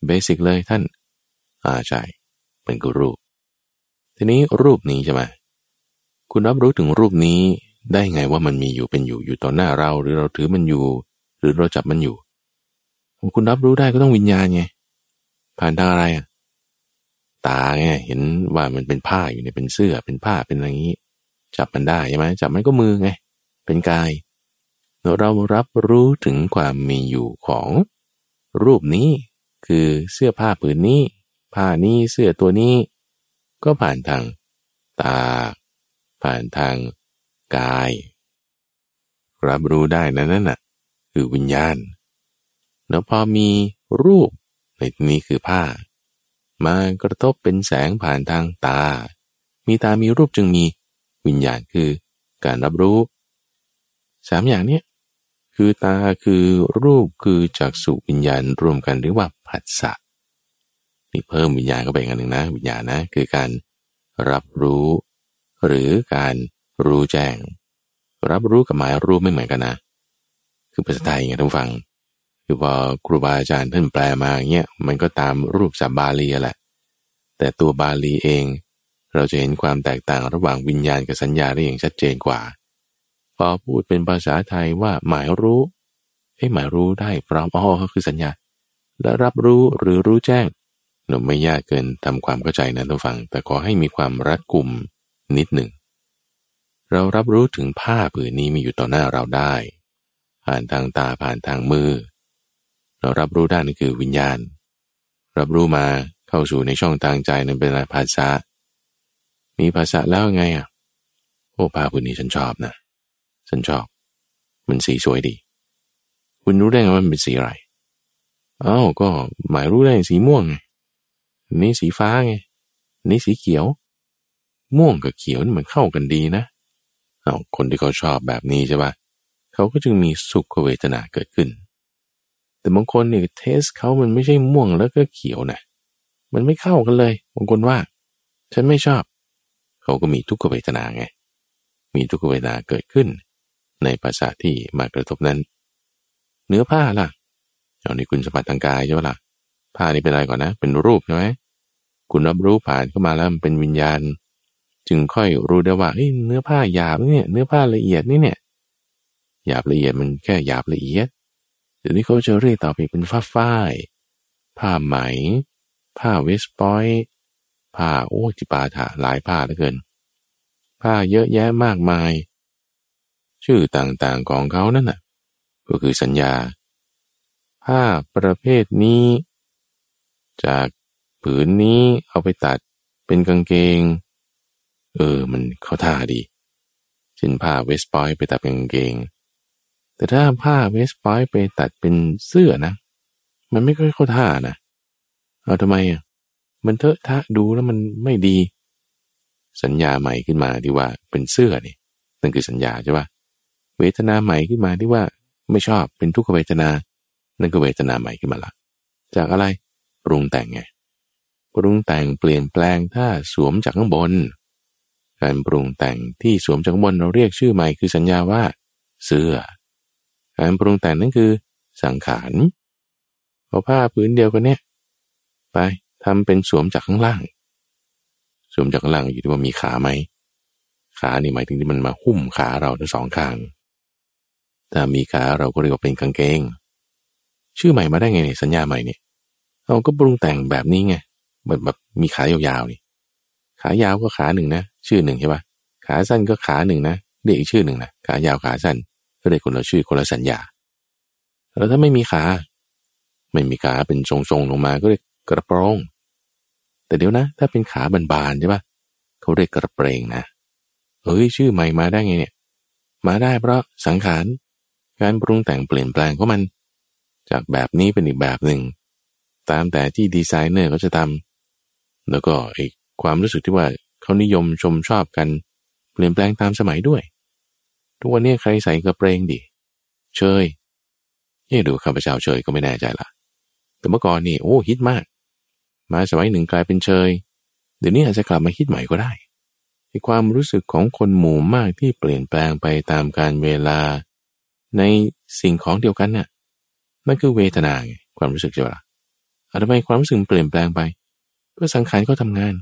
เบสิกเลยท่านอาใช่มันคือรูป ทีนี้รูปนี้ใช่ไหมคุณรับรู้ถึงรูปนี้ได้ไงว่ามันมีอยู่เป็นอยู่อยู่ต่อหน้าเรา หรือเราถือมันอยู่ หรือเราจับมันอยู่ คุณรับรู้ได้ก็ต้องวิญญาณไง ผ่านทางอะไรอะตาไงเห็นว่ามันเป็นผ้าอยู่ในเป็นเสื้อเป็นผ้าเป็นอะไรอย่างนี้ จับมันได้ใช่ไหมจับมันก็มือไง เป็นกายเรารับรู้ถึงความมีอยู่ของรูปนี้ คือเสื้อผ้าผืนนี้ ผ้านี้เสื้อตัวนี้ ก็ผ่านทางตา ผ่านทางกาย รับรู้ได้นั่นน่ะคือวิญญาณ แล้วพอมีรูปในที่นี้คือผ้า มากระทบเป็นแสงผ่านทางตา มีตามีรูปจึงมีวิญญาณคือการรับรู้สามอย่างนี้ คือตาคือรูปคือจักษุวิญญาณรวมกันหรือว่าผัสสะนี่เพิ่มวิญญาณเข้าไปอีกอันหนึ่งนะวิญญาณนะคือการรับรู้ หรือการรู้แจ้ง รับรู้กับหมายรู้ไม่เหมือนกันนะ คือภาษาไทยไงท่านฟัง คือพอครูบาอาจารย์ท่านแปลมาเงี้ยมันก็ตามรูปสับบาลีแหละ แต่ตัวบาลีเอง เราจะเห็นความแตกต่างระหว่างวิญญาณกับสัญญาได้อย่างชัดเจนกว่า พอพูดเป็นภาษาไทยว่าหมายรู้เอ้หมายรู้ได้พร้อมอ๋อก็คือสัญญา และรับรู้หรือรู้แจ้งหนุ่มไม่ยากเกินทำความเข้าใจนะท่านฟัง แต่ขอให้มีความรัดกุมนิดหนึ่ง เรารับรู้ถึงผ้าผืนนี้มีอยู่ต่อหน้าเราได้ ผ่านทางตาผ่านทางมือ เรารับรู้ได้นั่นคือวิญญาณ รับรู้มาเข้าสู่ในช่องทางใจนั้นเป็นภาษามีภาษาแล้วไงอะโอ้ผ้าผืนนี้ฉันชอบนะ ฉันชอบ มันสีสวยดี คุณรู้ได้ไงว่ามันเป็นสีอะไรอ้าวก็หมายรู้ได้สีม่วงไงนี่สีฟ้าไงนี่สีเขียว ม่วงกับเขียวนี่มันเข้ากันดีนะเอาคนที่เขาชอบแบบนี้ใช่ปะเขาก็จึงมีสุขเวทนาเกิดขึ้น แต่บางคนเนี่ยเทสเขามันไม่ใช่ม่วงแล้วก็เขียวนะมันไม่เข้ากันเลยบางคนว่า ฉันไม่ชอบ เขาก็มีทุกขเวทนาไง มีทุกขเวทนาเกิดขึ้น ในภาษาที่มากระทบนั้น เนื้อผ้าล่ะเอานี่คุณสมผัสทางกายใช่ไหมล่ะผ้านี่เป็นอะไรก่อนนะ เป็นรูปใช่ไหมคุณรับรู้ผ่านเข้ามาแล้วมันเป็นวิญญาณ จึงค่อยรู้ได้ว่าเนื้อผ้าหยาบเนี่ยเนื้อผ้าละเอียดนี่เนี่ยหยาบละเอียดมันแค่หยาบละเอียดเดี๋ยวนี้เขาจะเรียกต่อไปเป็นผ้าฝ้าย ผ้าไหม ผ้าเวสปอยผ้าโอ้จิปาถะหลายผ้าเหลือเกิน ผ้าเยอะแยะมากมาย ชื่อต่างๆของเขานั่นน่ะ ก็คือสัญญา ผ้าประเภทนี้ จากผืนนี้เอาไปตัดเป็นกางเกง เออ มันเข้าท่าดีเช่นผ้าเวสปอยท์ไปตัดเป็นกางเกง แต่ถ้าผ้าเวสปอยท์ไปตัดเป็นเสื้อนะ มันไม่ค่อยเข้าท่านะ เอาทำไมอะ มันเทอะทะดูแล้วมันไม่ดี สัญญาใหม่ขึ้นมาที่ว่าเป็นเสื้อนี่นั่นคือสัญญาใช่ปะ เวทนาใหม่ขึ้นมาที่ว่าไม่ชอบเป็นทุกขเวทนา นั่นก็เวทนาใหม่ขึ้นมาละ จากอะไรปรุงแต่งไงปรุงแต่งเปลี่ยนแปลงถ้าสวมจากข้างบน การปรุงแต่งที่สวมจากข้างบนเราเรียกชื่อใหม่คือสัญญาว่า เสื้อ การปรุงแต่งนั่นคือ สังขารเอาผ้าพื้นเดียวกันเนี่ยไปทำเป็นสวมจากข้างล่าง สวมจากข้างล่างอยู่ที่ว่ามีขาไหมขานี่หมายถึงที่มันมาหุ้มขาเราทั้งสองข้าง ถ้ามีขาเราก็เรียกว่าเป็นกางเกง ชื่อใหม่มาได้ไงเนี่ยสัญญาใหม่เนี่ยเราก็ปรุงแต่งแบบนี้ไงแบบแบบมีขายาวๆนี่ ขายาวก็ขาหนึ่งนะ ชื่อหนึ่งใช่ปะขาสั้นก็ขาหนึ่งนะเรียกอีกชื่อหนึ่งนะขายาวขาสั้นก็ได้คนละชื่อคนละสัญญา แล้วถ้าไม่มีขา ไม่มีขาเป็นทรงๆลงมาก็เรียกกระโปรง แต่เดี๋ยวนะ ถ้าเป็นขาบานๆใช่ปะเขาเรียกกระเปรงนะเฮ้ยชื่อใหม่มาได้ไงเนี่ย มาได้เพราะสังขาร การปรุงแต่งเปลี่ยนแปลงของมัน จากแบบนี้เป็นอีกแบบหนึ่ง ตามแต่ที่ดีไซเนอร์เขาจะทำแล้วก็อีกความรู้สึกที่ว่าเขานิยมชมชอบกัน เปลี่ยนแปลงตามสมัยด้วย ทุกวันนี้ใครใส่กระเปรงดิเชยนี่ดูข้าพเจ้าเชยก็ไม่แน่ใจละแต่เมื่อก่อนนี่โอ้ฮิตมาก มาสมัยหนึ่งกลายเป็นเชยเดี๋ยวนี้อาจจะกลับมาฮิตใหม่ก็ได้ความรู้สึกของคนหมู่มากที่เปลี่ยนแปลงไปตามการเวลา ในสิ่งของเดียวกันน่ะมันคือเวทนาไงความรู้สึกใช่ปะอาทำไมความรู้สึกเปลี่ยนแปลงไป เพื่อสังขารเขาทางาน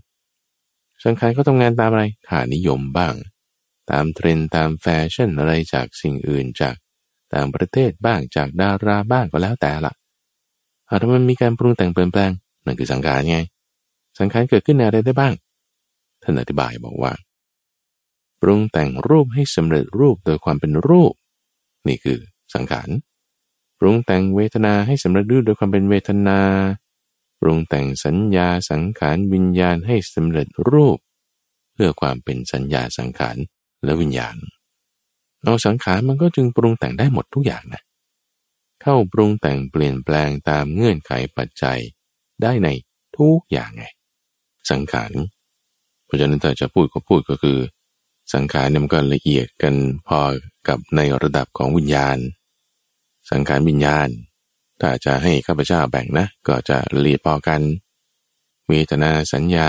สังขารเขาทางานตามอะไรขานิยมบ้าง ตามเทรนตามแฟชั่นอะไรจากสิ่งอื่นจากต่างประเทศบ้างจากดาราบ้างก็แล้วแต่ละอาถ้ามันมีการปรุงแต่งเปลี่ยนแปลงนั่นคือสังขารไง สังขารเกิดขึ้นในอะไรได้บ้างท่านอธิบายบอกว่า ปรุงแต่งรูปให้สำเร็จรูปโดยความเป็นรูป นี่คือสังขารปรุงแต่งเวทนาให้สำเร็จรูปโดยความเป็นเวทนาปรุงแต่งสัญญาสังขารวิญญาณให้สำเร็จรูป เพื่อความเป็นสัญญาสังขารและวิญญาณเอาสังขารมันก็จึงปรุงแต่งได้หมดทุกอย่างนะเข้าปรุงแต่งเปลี่ยนแปลงตามเงื่อนไขปัจจัยได้ในทุกอย่างไง สังขารเพราะฉะนั้นถ้าจะพูดก็พูดก็คือ สังขารเนี่ยมันก็ละเอียดกันพอกับในระดับของวิญญาณ สังขารวิญญาณ ถ้าจะให้ข้าพเจ้าแบ่งนะ ก็จะละเอียดพอกันเวทนาสัญญา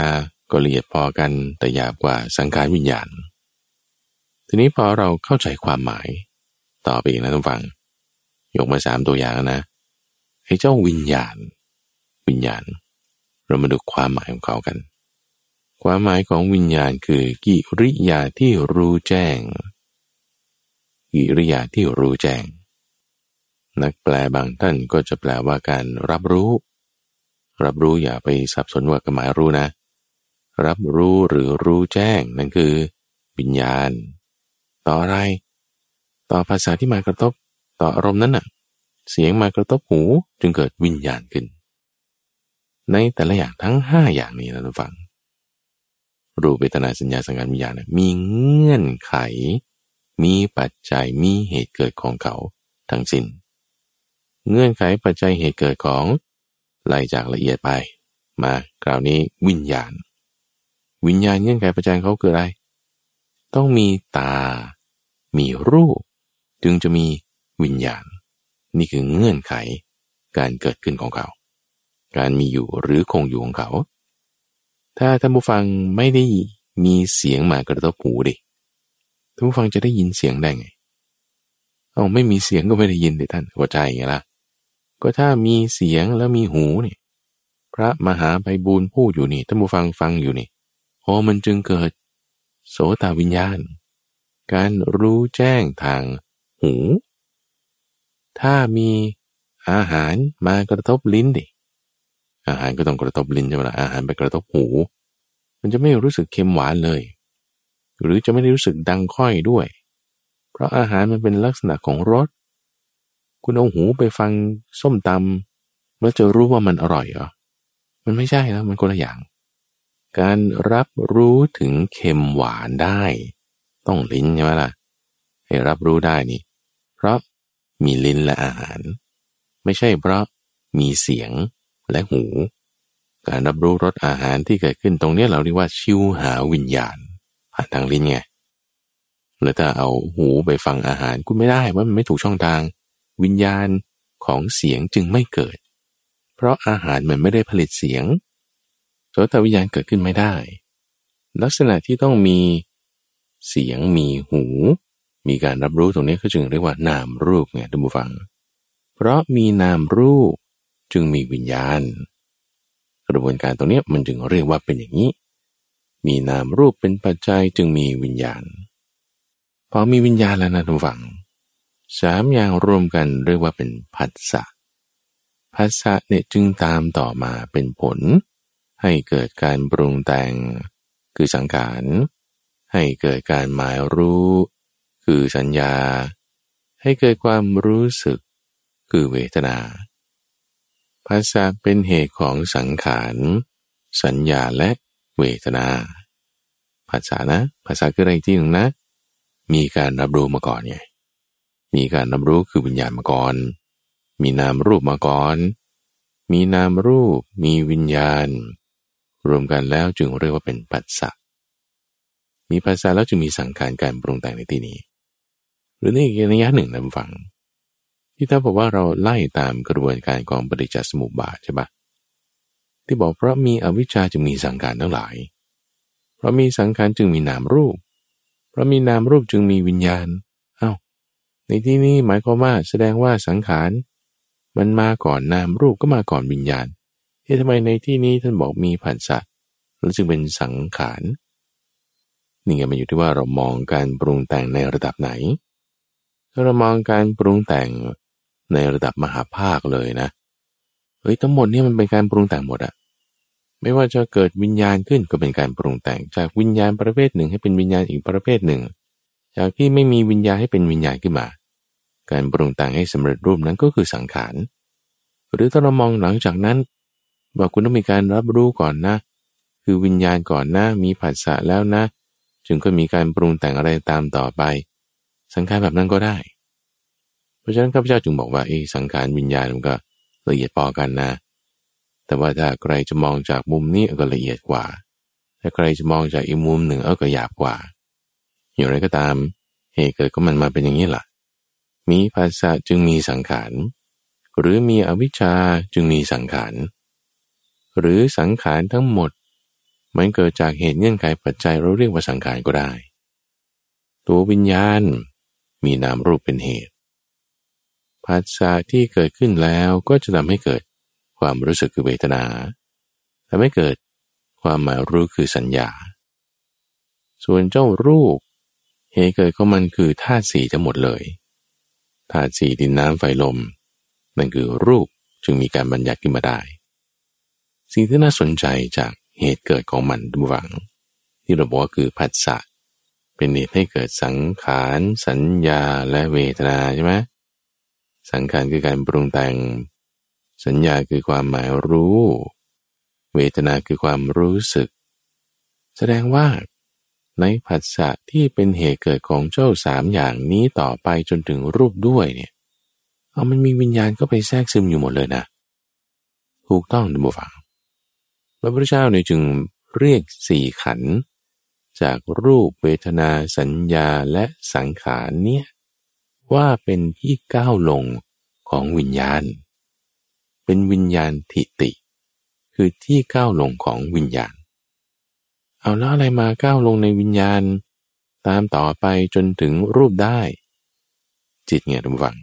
ก็ละเอียดพอกันแต่หยาบกว่าสังขารวิญญาณ ทีนี้พอเราเข้าใจความหมาย ต่อไปอีกนะท่านฟัง ยกมาสามตัวอย่างนะไอ้เจ้าวิญญาณ วิญญาณ เรามาดูความหมายของเขากัน ความหมายของวิญญาณคือกิริยาที่รู้แจ้ง กิริยาที่รู้แจ้ง นักแปลบางท่านก็จะแปลว่าการรับรู้ รับรู้อย่าไปสับสนว่ากหมายรู้นะ รับรู้หรือรู้แจ้งนั่นคือวิญญาณ ต่ออะไร ต่อภาษาที่มากระทบ ต่ออารมณ์นั้นน่ะ เสียงมากระทบหูจึงเกิดวิญญาณขึ้น ในแต่ละอย่างทั้งห้าอย่างนี้นะทุกฝัง รูปเวทนาสัญญาสังการวิญญาณมีเงื่อนไข มีปัจจัยมีเหตุเกิดของเขาทั้งสิน้น เงื่อนไขปัจจัยเหตุเกิดของไล่จากละเอียดไป มาคราวนี้วิญญาณ วิญญาณเงื่อนไขปัจจัยเขาคืออะไร ต้องมีตา มีรูป จึงจะมีวิญญาณ นี่คือเงื่อนไขการเกิดขึ้นของเขา การมีอยู่หรือคงอยู่ของเขา ถ้าท่านผู้ฟังไม่ได้มีเสียงมากระทบหูดิท่านผู้ฟังจะได้ยินเสียงได้ไงเอาไม่มีเสียงก็ไม่ได้ยินดิท่านก็ใจไงล่ะก็ถ้ามีเสียงแล้วมีหูนี่พระมหาไพบูลพูดอยู่นี่ท่านผู้ฟังฟังอยู่นี่โอ้มันจึงเกิด โสตวิญญาณ การรู้แจ้งทางหู ถ้ามีอาหารมากระทบลิ้นดิ อาหารก็ต้องกระทบลิ้นใช่ไหมล่ะอาหารไปกระทบหู มันจะไม่รู้สึกเค็มหวานเลย หรือจะไม่ได้รู้สึกดังค่อยด้วย เพราะอาหารมันเป็นลักษณะของรสคุณเอาหูไปฟังส้มตำแล้วจะรู้ว่ามันอร่อยเหรอมันไม่ใช่แล้วมันคนละอย่าง การรับรู้ถึงเค็มหวานได้ ต้องลิ้นใช่ไหมล่ะให้รับรู้ได้นี่ เพราะมีลิ้นและอาหาร ไม่ใช่เพราะมีเสียง และหู การรับรู้รสอาหารที่เกิดขึ้นตรงนี้เราเรียกว่าชิวหาวิญญาณ ผ่านทางลิ้นไงแล้วถ้าเอาหูไปฟังอาหารคุณไม่ได้ว่ามันไม่ถูกช่องทาง วิญญาณของเสียงจึงไม่เกิด เพราะอาหารมันไม่ได้ผลิตเสียงโสตวิญญาณเกิดขึ้นไม่ได้ ลักษณะที่ต้องมีเสียงมีหู มีการรับรู้ตรงนี้ก็จึงเรียกว่านามรูปไงท่านผู้ฟัง เพราะมีนามรูป จึงมีวิญญาณ กระบวนการตรงนี้มันจึงเรียกว่าเป็นอย่างนี้ มีนามรูปเป็นปัจจัยจึงมีวิญญาณ พอมีวิญญาณแล้วนะท่านผู้ฟังสามอย่างรวมกันเรียกว่าเป็นผัสสะผัสสะเนี่ยจึงตามต่อมาเป็นผล ให้เกิดการปรุงแต่ง คือสังขารให้เกิดการหมายรู้ คือสัญญา ให้เกิดความรู้สึก คือเวทนา ภาษาเป็นเหตุของสังขาร สัญญาและเวทนา ภาษานะ ภาษาคืออะไรที่หนึ่งนะ มีการรับรู้มาก่อนไง มีการรับรู้คือวิญญาณมาก่อน มีนามรูปมาก่อน มีนามรูป มีวิญญาณ รวมกันแล้วจึงเรียกว่าเป็นปัสสะมีภาษาแล้วจึงมีสังขารการปรุงแต่งในที่นี้ หรือในอีกนัยหนึ่งนำฟัง ที่ถ้าบอกว่าเราไล่ตามกระบวนการของปฏิจจสมุปบาทใช่ปะที่บอกเพราะมีอวิชชาจึงมีสังขารทั้งหลาย เพราะมีสังขารจึงมีนามรูป เพราะมีนามรูปจึงมีวิญญาณอ้าวในที่นี้หมายความว่าแสดงว่าสังขารมันมาก่อนนามรูปก็มาก่อนวิญญาณเฮ้ทำไมในที่นี้ท่านบอกมีผัสสะแล้วจึงเป็นสังขารนี่ไงมันอยู่ที่ว่าเรามองการปรุงแต่งในระดับไหนถ้าเรามองการปรุงแต่ง ในระดับมหาภาคเลยนะเฮ้ยทั้งหมดนี่มันเป็นการปรุงแต่งหมดอะไม่ว่าจะเกิดวิญญาณขึ้นก็เป็นการปรุงแต่ง จากวิญญาณประเภทหนึ่งให้เป็นวิญญาณอีกประเภทหนึ่ง จากที่ไม่มีวิญญาณให้เป็นวิญญาณขึ้นมา การปรุงแต่งให้สำเร็จรูปนั้นก็คือสังขารหรือถ้าเรามองหลังจากนั้นว่าคุณต้องมีการรับรู้ก่อนนะ คือวิญญาณก่อนนะมีผัสสะแล้วนะ จึงก็มีการปรุงแต่งอะไรตามต่อไป สังขารแบบนั้นก็ได้ เพราะฉะนั้นข้าพเจ้าจึงบอกว่าไอ้สังขารวิญญาณมันก็ละเอียดพอกันนะ แต่ว่าถ้าใครจะมองจากมุมนี้ก็ละเอียดกว่า ถ้าใครจะมองจากอีกมุมหนึ่งเออก็หยาบกว่า อย่างไรก็ตามเหตุเกิดของมันมาเป็นอย่างนี้ล่ะ มีภาษาจึงมีสังขาร หรือมีอวิชชาจึงมีสังขาร หรือสังขารทั้งหมด มันเกิดจากเหตุเงื่อนไขปัจจัยเราเรียกว่าสังขารก็ได้ ตัววิญญาณ มีนามรูปเป็นเหตุ ภาษาที่เกิดขึ้นแล้วก็จะทำให้เกิดความรู้สึกคือเวทนาทำให้เกิดความหมายรู้คือสัญญา ส่วนเจ้ารูปเหตุเกิดของมันคือธาตุสี่ทั้งหมดเลยธาตุสี่ดินน้ำไฟลมนั่นคือรูปจึงมีการบัญญัติขึ้นมาได้ สิ่งที่น่าสนใจจากเหตุเกิดของมันดูหวัง ที่เราบอกว่าคือผัสสะเป็นเหตุให้เกิดสังขาร สัญญาและเวทนาใช่ไหม สังขารคือการปรุงแต่ง สัญญาคือความหมายรู้ เวทนาคือความรู้สึก แสดงว่า ในผัสสะที่เป็นเหตุเกิดของเจ้าสามอย่างนี้ต่อไปจนถึงรูปด้วยเนี่ยเอามันมีวิญญาณก็ไปแทรกซึมอยู่หมดเลยนะ ถูกต้องดูบฟังพระพุทธเจ้าเนี่ยจึงเรียกสี่ขัน จากรูปเวทนาสัญญาและสังขารเนี่ย ว่าเป็นที่ก้าวลงของวิญญาณ เป็นวิญญาณทิติ คือที่ก้าวลงของวิญญาณ เอาแล้วอะไรมาก้าวลงในวิญญาณ ตามต่อไปจนถึงรูปได้ จิตเนี่ยทุกฝัง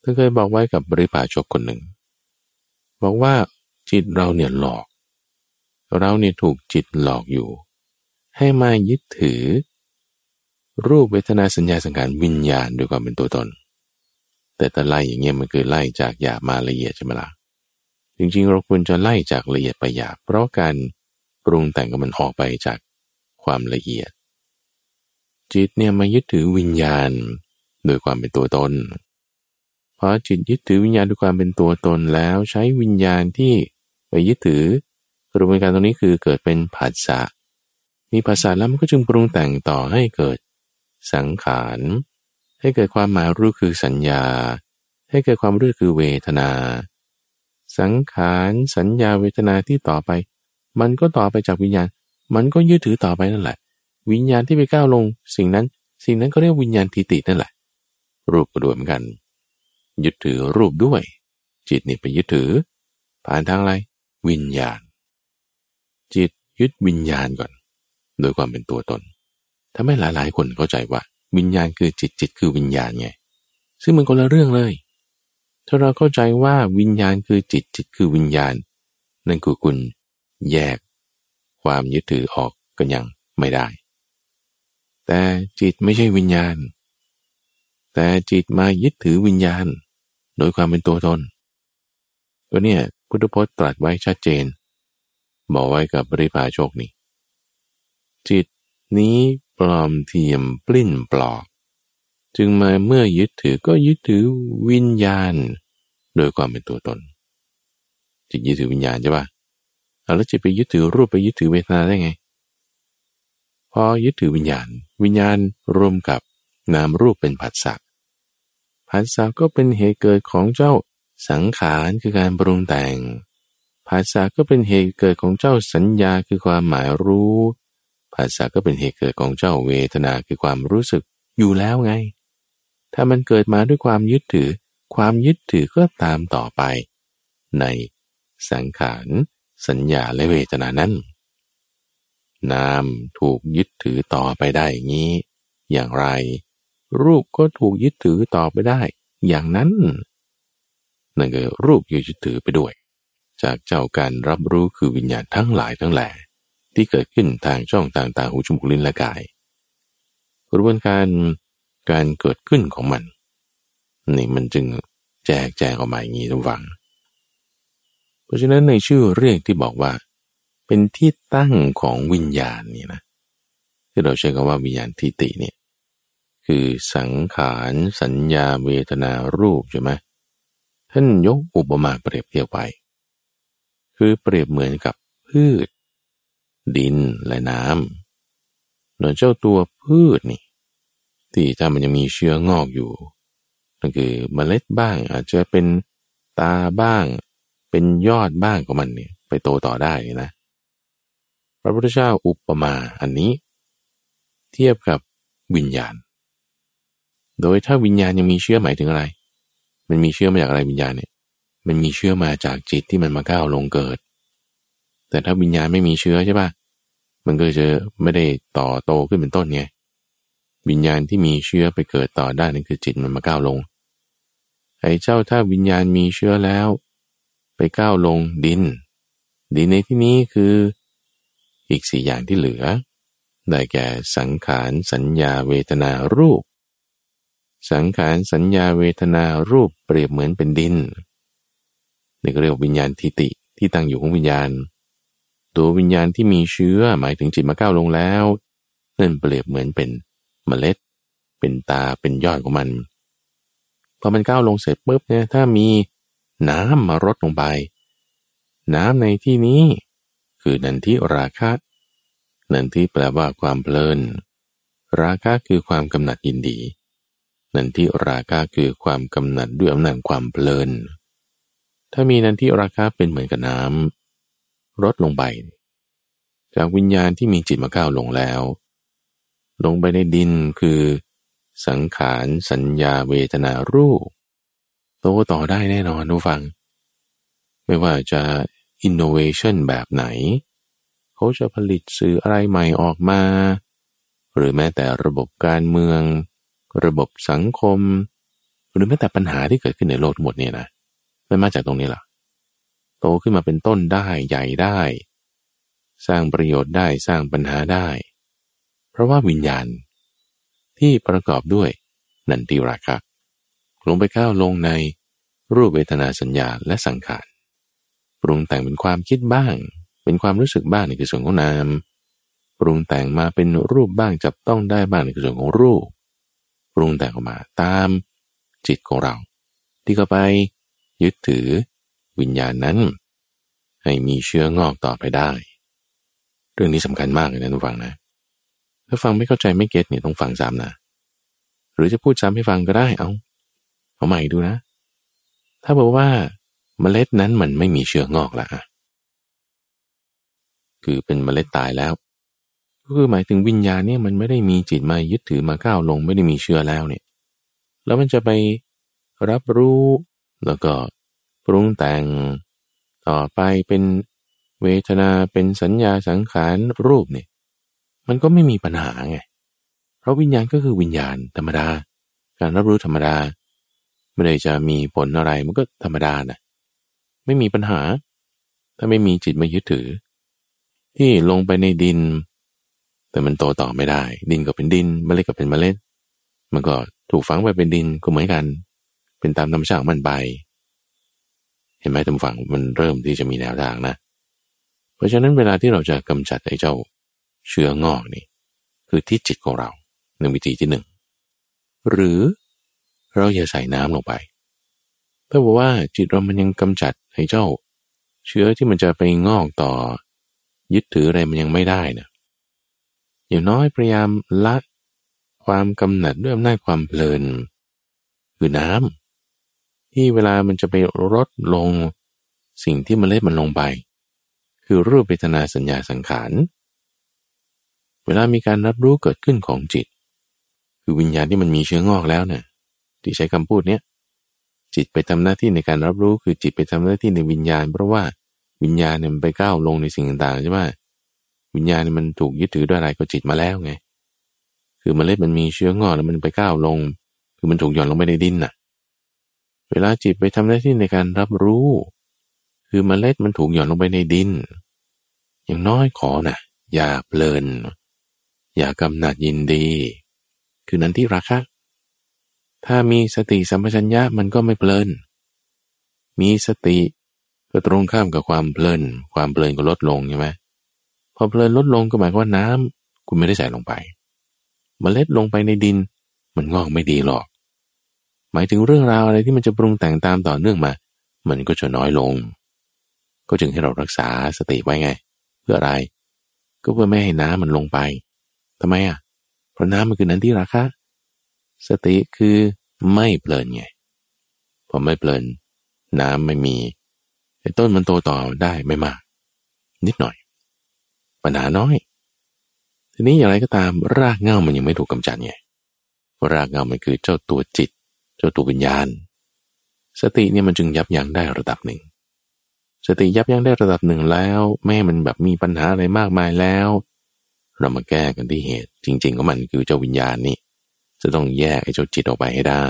เธอเคยบอกไว้กับบริพาชกคนหนึ่ง บอกว่าจิตเราเนี่ยหลอก เราเนี่ยถูกจิตหลอกอยู่ ให้มายึดถือ รูปเวทนาสัญญาสังขารวิญญาณด้วยความเป็นตัวตน แต่แต่ไล่อย่างเงี้ยมันคือไล่จากหยาบมาละเอียดใช่ไหมละ่ะจริงๆเราควรจะไล่จากละเอียดไปหยาบเพราะการปรุงแต่งกับมันออกไปจากความละเอียด จิตเนี่ยมายึดถือวิญญาณโดยความเป็นตัวตนพอจิตยึดถือวิญญาณด้วยความเป็นตัวตนแล้วใช้วิญญาณที่ไปยึดถือกระบวนการตรงนี้คือเกิดเป็นผัสสะมีผัสสะแล้วมันก็จึงปรุงแต่งต่อให้เกิด สังขาร ให้เกิดความหมายรู้คือสัญญา ให้เกิดความรู้คือเวทนา สังขารสัญญาเวทนาที่ต่อไป มันก็ต่อไปจากวิญญาณ มันก็ยึดถือต่อไปนั่นแหละ วิญญาณที่ไปก้าวลง สิ่งนั้น สิ่งนั้นก็เรียกวิญญาณทิฏฐินั่นแหละ รูปก็ด้วยเหมือนกัน ยึดถือรูปด้วย จิตนี่ไปยึดถือ ผ่านทางอะไร วิญญาณ จิตยึดวิญญาณก่อน โดยความเป็นตัวตน ทำให้หลาย ๆ คนเข้าใจว่า วิญญาณคือจิตจิตคือวิญญาณไง ซึ่งมันคนละเรื่องเลย ถ้าเราเข้าใจว่าวิญญาณคือจิตจิตคือวิญญาณ นั่นคือคุณแยก ความยึดถือออกกันยังไม่ได้ แต่จิตไม่ใช่วิญญาณ แต่จิตมายึดถือวิญญาณ โดยความเป็นตัวตนก็เนี่ยพุทธพจน์ตรัสไว้ชัดเจน บอกไว้กับบริพาโชคนี่จิตนี้ ปลอมเทียมปลิ้นปลอก จึงมาเมื่อยึดถือก็ยึดถือวิญญาณ โดยความเป็นตัวตน จิตยึดถือวิญญาณใช่ปะเอาแล้วจิตไปยึดถือรูปไปยึดถือเวทนาได้ไง พอยึดถือวิญญาณ วิญญาณรวมกับนามรูปเป็นผัสสะผัสสะก็เป็นเหตุเกิดของเจ้าสังขารคือการปรุงแต่งภาษาก็เป็นเหตุเกิดของเจ้าสัญญาคือความหมายรู้ ภาษาก็เป็นเหตุเกิดของเจ้าเวทนาคือความรู้สึกอยู่แล้วไง ถ้ามันเกิดมาด้วยความยึดถือ ความยึดถือก็ตามต่อไป ในสังขารสัญญาและเวทนานั้น นามถูกยึดถือต่อไปได้อย่างนี้ อย่างไร รูปก็ถูกยึดถือต่อไปได้ อย่างนั้นนั่นก็รูปยึดถือไปด้วย จากเจ้าการรับรู้คือวิญญาณทั้งหลายทั้งแหล่ ที่เกิดขึ้นทางช่องต่างๆหูจมูกลิ้นและกาย กระบวนการการเกิดขึ้นของมัน นี่มันจึงแจกแจงออกมาอย่างนี้ทุกฝัง เพราะฉะนั้นในชื่อเรียกที่บอกว่า เป็นที่ตั้งของวิญญาณนี่นะที่เราใช้คำว่าวิญญาณทิฏฐิเนี่ยคือสังขารสัญญาเวทนารูปใช่ไหมท่านยกอุปมาเปรียบเทียบไปคือเปรียบเหมือนกับพืช ดินและน้ำหนอยเจ้าตัวพืชนี่ ที่ถ้ามันยังมีเชื้องอกอยู่นั่นคือเมล็ดบ้าง อาจจะเป็นตาบ้าง เป็นยอดบ้างของมันเนี่ยไปโตต่อได้นะ พระพุทธเจ้าอุปมาอันนี้ เทียบกับวิญญาณ โดยถ้าวิญญาณยังมีเชื้อหมายถึงอะไร มันมีเชื้อมาจากอะไรวิญญาณเนี่ย มันมีเชื้อมาจากจิตที่มันมาก้าวลงเกิด แต่ถ้าวิญญาณไม่มีเชื้อใช่ปะมันก็จะไม่ได้ต่อโตขึ้นเป็นต้นไงวิญญาณที่มีเชื้อไปเกิดต่อได้นั่นคือจิตมันมาก้าวลง ไอ้เจ้าถ้าวิญญาณมีเชื้อแล้ว ไปก้าวลงดิน ดินในที่นี้คืออีกสี่อย่างที่เหลือ ได้แก่สังขารสัญญาเวทนารูป สังขารสัญญาเวทนารูปเปรียบเหมือนเป็นดินนี่เรียกวิญญาณทิติที่ตั้งอยู่ของวิญญาณ ตัววิญญาณที่มีเชื้อหมายถึงจิตมาก้าวลงแล้วนั่นเปรียบเหมือนเป็นเมล็ด เป็นตาเป็นยอดของมันพอมันก้าวลงเสร็จปุ๊บเนี่ยถ้ามีน้ำมารดลงไป น้ำในที่นี้ คือนันทิราคะ นันทิแปลว่าความเพลิน ราคะคือความกำหนัดยินดี นันทิราคะคือความกำหนัดด้วยอำนาจความเพลิน ถ้ามีนันทิราคะเป็นเหมือนกับน้ำ ลดลงไป จากวิญญาณที่มีจิตมาก้าวลงแล้ว ลงไปในดินคือ สังขารสัญญาเวทนารูปโตต่อได้แน่นอนทุกฟัง ไม่ว่าจะอินโนเวชันแบบไหน เขาจะผลิตสื่ออะไรใหม่ออกมา หรือแม้แต่ระบบการเมือง ระบบสังคม หรือแม้แต่ปัญหาที่เกิดขึ้นในโลกทั้งหมดเนี่ยนะมันมาจากตรงนี้แหละ โตขึ้นมาเป็นต้นได้ใหญ่ได้ สร้างประโยชน์ได้สร้างปัญหาได้ เพราะว่าวิญญาณ ที่ประกอบด้วยนันติราคะลงไปก้าวลงในรูปเวทนาสัญญาและสังขารปรุงแต่งเป็นความคิดบ้าง เป็นความรู้สึกบ้างในคือส่วนของนาม ปรุงแต่งมาเป็นรูปบ้างจับต้องได้บ้างในคือส่วนของรูป ปรุงแต่งออกมาตามจิตของเรา ที่เข้าไปยึดถือ วิญญาณนั้น ให้มีเชื้องอกต่อไปได้ เรื่องนี้สำคัญมากเลยนะทุกฟังนะ ถ้าฟังไม่เข้าใจไม่เก็ตเนี่ยต้องฟังซ้ำนะ หรือจะพูดซ้ำให้ฟังก็ได้เอาเอาใหม่ดูนะ ถ้าบอกว่าเมล็ดนั้นมันไม่มีเชื้องอกละคือเป็นเมล็ดตายแล้วก็คือหมายถึงวิญญาณเนี่ยมันไม่ได้มีจิตมายึดถือมาก้าวลงไม่ได้มีเชื้อแล้วเนี่ย แล้วมันจะไปรับรู้แล้วก็ ปรุงแต่ง ต่อไปเป็นเวทนาเป็นสัญญาสังขารรูปเนี่ยมันก็ไม่มีปัญหาไง เพราะวิญญาณก็คือวิญญาณธรรมดา การรับรู้ธรรมดา ไม่ได้จะมีผลอะไรมันก็ธรรมดานะไม่มีปัญหา ถ้าไม่มีจิตมายึดถือ ที่ลงไปในดิน แต่มันโตต่อไม่ได้ ดินก็เป็นดินเมล็ดก็เป็นเมล็ด มันก็ถูกฝังไปเป็นดินก็เหมือนกัน เป็นตามธรรมชาติมันไป เห็นไหมทำฝั่งมันเริ่มที่จะมีแนวทางนะ เพราะฉะนั้นเวลาที่เราจะกำจัดไอ้เจ้าเชื้องอกนี่คือที่จิตของเราหนึ่งวิธีที่หนึ่งหรือเราอย่าใส่น้ำลงไปถ้าบอกว่าจิตเรามันยังกำจัดให้เจ้า เชื้อที่มันจะไปงอกต่อ ยึดถืออะไรมันยังไม่ได้นะอย่างน้อยพยายามละความกำหนัดด้วยอำนาจความเพลิน คือน้ำ ที่เวลามันจะไปลดลงสิ่งที่มันเล็ดมันลงไป คือรูปเวทนาสัญญาสังขาร เวลามีการรับรู้เกิดขึ้นของจิต คือวิญญาณที่มันมีเชื้องอกแล้วเนะี่ยที่ใช้คำพูดเนี้ยจิตไปทำหน้าที่ในการรับรู้คือจิตไปทำหน้าที่ในวิญญาณ เพราะว่าวิญญาณเนี่ยมันไปก้าวลงในสิ่งต่างๆใช่ไหมวิญญาณมันถูกยึดถือด้วยอะไรก็จิตมาแล้วไง คือมเมล็ดมันมีเชื้องอกแล้วมันไปก้าวลง คือมันถูกหย่อนลงไปในดินน่ะ เวลาจิตไปทำหน้าที่ในการรับรู้ คือมเมล็ดมันถูกหย่อนลงไปในดิน อย่างน้อยขอนะอย่าเพลิน อย่ากำหนัดยินดี คือนั้นที่รักคะ ถ้ามีสติสัมปชัญญะมันก็ไม่เพลิน มีสติก็ตรงข้ามกับความเพลิน ความเพลินก็ลดลงใช่ไหมพอเพลินลดลงก็หมายความว่าน้ำคุณไม่ได้ใส่ลงไปมเมล็ดลงไปในดิน มันงอกไม่ดีหรอก หมายถึงเรื่องราวอะไรที่มันจะปรุงแต่งตามต่อเนื่องมา มันก็จะน้อยลง ก็จึงให้เรารักษาสติไว้ไง เพื่ออะไร ก็เพื่อไม่ให้น้ำมันลงไปทำไมอะ เพราะน้ำมันคือนั้นที่ราคาสติคือไม่เพลินไงพอไม่เพลิน น้ำไม่มีไอ้ต้นมันโตต่อได้ไม่มาก นิดหน่อยปัญหาน้อย ทีนี้อย่างไรก็ตามรากเง้ามันยังไม่ถูกกำจัดไงรากเง้ามันคือเจ้าตัวจิต จ้าตัววิญญาณ สติเนี่ยมันจึงยับยั้งได้ระดับหนึ่ง สติยับยั้งได้ระดับหนึ่งแล้วแม่มันแบบมีปัญหาอะไรมากมายแล้ว เรามาแก้กันที่เหตุ จริงๆก็มันคือเจ้าวิญญาณนี่จะต้องแยกไอ้เจ้าจิตออกไปให้ได้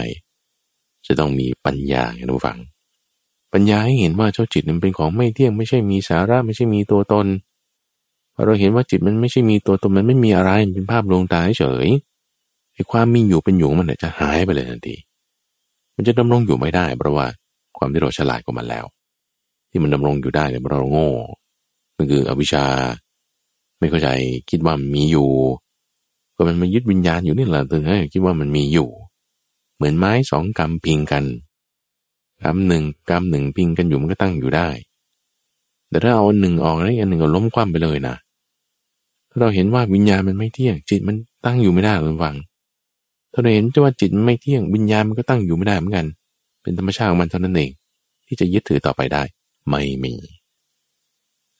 จะต้องมีปัญญาให้รู้ฟัง ปัญญาให้เห็นว่าเจ้าจิตมันเป็นของไม่เที่ยงไม่ใช่มีสาระไม่ใช่มีตัวตนพอเราเห็นว่าจิตมันไม่ใช่มีตัวตนมันไม่มีอะไรมันเป็นภาพลวงตาเฉยไอ้ความมีอยู่เป็นอยู่มันจะหายไปเลยทันที มันจะดำรงอยู่ไม่ได้ เพราะว่าความที่เราฉลาดกว่ามันแล้ว ที่มันดำรงอยู่ได้เนี่ยเราโง่ก็คืออวิชชา ไม่เข้าใจคิดว่ามีอยู่ ก็มันมายึดวิญญาณอยู่นี่แหละถึงให้คิดว่ามันมีอยู่ เหมือนไม้สองกำพิงกันกำหนึ่งกำหนึ่งพิงกันอยู่มันก็ตั้งอยู่ได้ แต่ถ้าเอาหนึ่งออกแล้วอันหนึ่งก็ล้มคว่ำไปเลยนะเราเห็นว่าวิญญาณมันไม่เที่ยงจิตมันตั้งอยู่ไม่ได้หรือวัง ถ้าเราเห็นว่าจิตไม่เที่ยงวิญญาณมันก็ตั้งอยู่ไม่ได้เหมือนกัน เป็นธรรมชาติของมันเท่านั้นเอง ที่จะยึดถือต่อไปได้ ไม่มี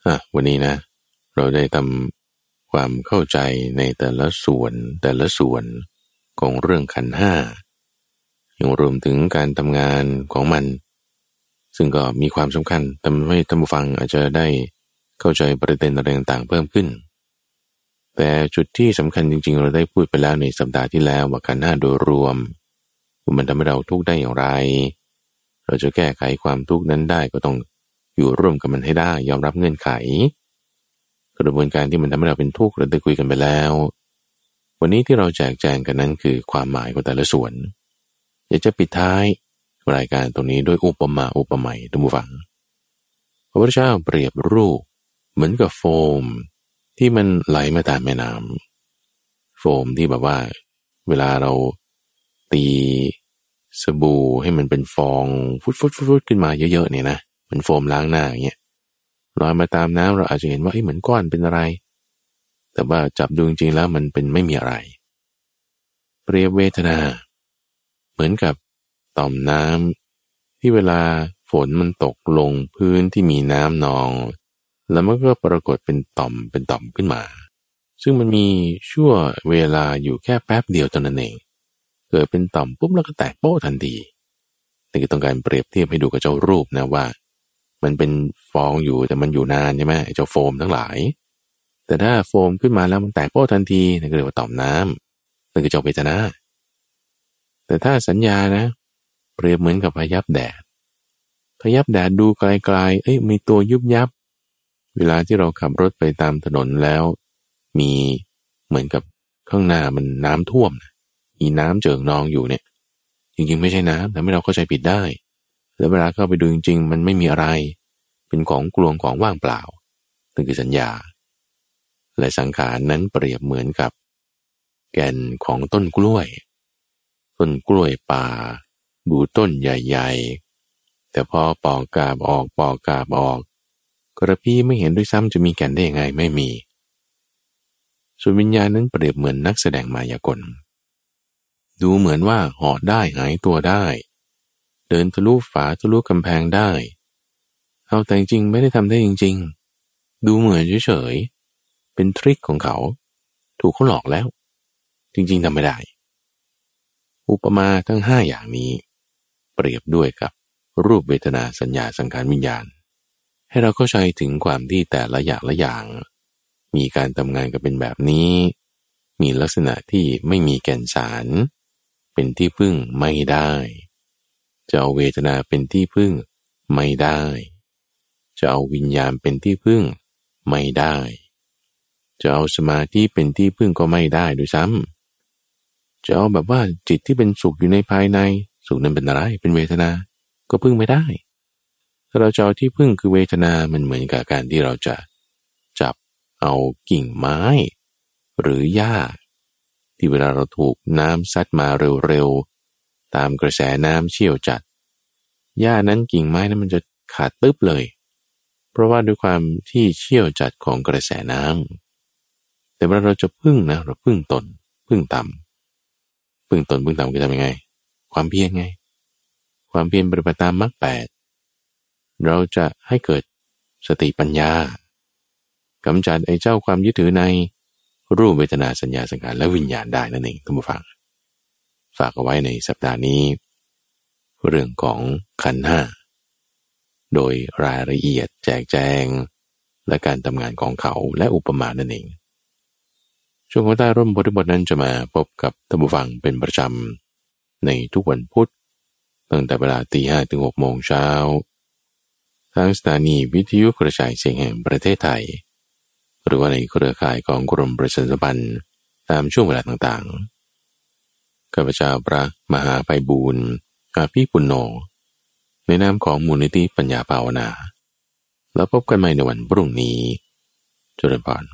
อะวันนี้นะ เราได้ทำความเข้าใจในแต่ละส่วนแต่ละส่วนของเรื่องขันห้ายังรวมถึงการทำงานของมัน ซึ่งก็มีความสำคัญแต่ไม่ท่านผู้ฟังอาจจะได้เข้าใจประเด็นอะไรต่างๆเพิ่มขึ้น แต่จุดที่สำคัญจริง ๆ เราได้พูดไปแล้วในสัปดาห์ที่แล้วว่าขันห้าโดยรวม มันทำให้เราทุกข์ได้อย่างไร เราจะแก้ไขความทุกข์นั้นได้ก็ต้องอยู่ร่วมกับมันให้ได้ ยอมรับเงื่อนไข กระบวนการที่มันทำให้เราเป็นทุกข์เราได้คุยกันไปแล้ว วันนี้ที่เราแจกแจงกันนั้นคือความหมายของแต่ละส่วนอยากจะปิดท้ายรายการตรงนี้ด้วยอุปมาอุปไมยท่านผู้ฟังพระพุทธเจ้าเปรียบรูปเหมือนกับโฟม ที่มันไหลมาตามแม่น้ำโฟมที่แบบว่า เวลาเราตีสบู่ให้มันเป็นฟองฟุดฟุดฟุดขึ้นมาเยอะๆเนี่ยนะมันโฟมล้างหน้าอย่างเงี้ยลอยมาตามน้ำเราอาจจะเห็นว่าเหมือนก้อนเป็นอะไร แต่ว่าจับดูจริงๆแล้วมันเป็นไม่มีอะไร เปรียบเวทนา เหมือนกับต่อมน้ำที่เวลาฝนมันตกลงพื้นที่มีน้ำนอง แล้วมันก็ปรากฏเป็นต่อมเป็นต่อมขึ้นมา ซึ่งมันมีชั่วเวลาอยู่แค่แป๊บเดียวตอนนั้นเอง เกิดเป็นต่อมปุ๊บแล้วก็แตกโป้ทันทีนี่คือต้องการเปรียบเทียบให้ดูกับเจ้ารูปนะว่า มันเป็นฟองอยู่แต่มันอยู่นานใช่ไหมเจ้าโฟมทั้งหลาย แต่ถ้าโฟมขึ้นมาแล้วมันแตกโป้ทันทีนั่นก็เรียกว่าต่อมน้ำนั่นคือเจ้าเวทนา แต่ถ้าสัญญานะ เปรียบเหมือนกับพยับแดดพยับแดดดูไกลๆเอ้ยมีตัวยุบยับ เวลาที่เราขับรถไปตามถนนแล้ว มีเหมือนกับข้างหน้ามันน้ำท่วมมีน้ำเจิ่งนองอยู่เนี่ย จริงๆไม่ใช่น้ำแต่ไม่เราเข้าใจผิดได้ แล้วเวลาเข้าไปดูจริง ๆ มันไม่มีอะไร เป็นของกลวงของว่างเปล่านั่นคือสัญญา และสังขารนั้นเปรียบเหมือนกับ แก่นของต้นกล้วย ต้นกล้วยป่า บูต้นใหญ่ ๆ แต่พอปอกกาบออกปอกกาบออก กระพี่ไม่เห็นด้วยซ้ำจะมีแก่นได้ยังไงไม่มี ส่วนวิญญาณนั้นเปรียบเหมือนนักแสดงมายากล ดูเหมือนว่าหอดได้หายตัวได้ เดินทะลุฝาทะลุกำแพงได้ เอาแต่จริงไม่ได้ทำได้จริง ๆ ดูเหมือนเฉยๆเป็นทริคของเขา ถูกเขาหลอกแล้ว จริงๆทำไม่ได้ อุปมาทั้งห้าอย่างนี้ เปรียบด้วยกับรูปเวทนาสัญญาสังขารวิญญาณ ให้เราเข้าใจถึงความที่แต่ละอย่างละอย่าง มีการทำงานกันเป็นแบบนี้ มีลักษณะที่ไม่มีแก่นสาร เป็นที่พึ่งไม่ได้ จะเอาเวทนาเป็นที่พึ่งไม่ได้ จะเอาวิญญาณเป็นที่พึ่งไม่ได้ จะเอาสมาธิเป็นที่พึ่งก็ไม่ได้ด้วยซ้ำจะเอาแบบว่าจิตที่เป็นสุขอยู่ในภายใน สุขนั้นเป็นอะไรเป็นเวทนา ก็พึ่งไม่ได้ ถ้าเราจะเอาที่พึ่งคือเวทนา มันเหมือนกับการที่เราจะจับเอากิ่งไม้ หรือหญ้า ที่เวลาเราถูกน้ำซัดมาเร็วๆ ตามกระแสน้ำเชี่ยวจัด หญ้านั้นกิ่งไม้นั้นมันจะขาดตึ๊บเลย เพราะว่าด้วยความที่เชี่ยวจัดของกระแสน้ำ แต่เวลาเราจะพึ่งนะ เราพึ่งตน พึ่งต่ำพึ่งตนพึ่งต่ำคือทำยังไง ความเพียรไง ความเพียรปฏิบัติตามมรรคแปด เราจะให้เกิดสติปัญญากำจัดไอ้เจ้าความยึดถือในรูปเวทนาสัญญาสังขารและวิญญาณได้นั่นเองท่านผู้ฟัง ฝากเอาไว้ในสัปดาห์นี้ เรื่องของขันห้าโดยรายละเอียดแจกแจง และการทำงานของเขาและอุปมานั่นเอง ช่วงของใต้ร่มบทบทนั้นจะมาพบกับท่านผู้ฟังเป็นประจำในทุกวันพุธตั้งแต่เวลาตีห้ถึงหกโมงเช้า ทางสถานีวิทยุกระจายเสียงแห่งประเทศไทย หรือว่าในเครือข่ายของกรมประชาสัมพันธ์ตามช่วงเวลาต่างๆ ข้าพเจ้าพระมหาไพบูรณ์อาภีปุณโญในนามของมูลนิธิปัญญาภาวนา แล้วพบกันใหม่ในวันพรุ่งนี้จุลพร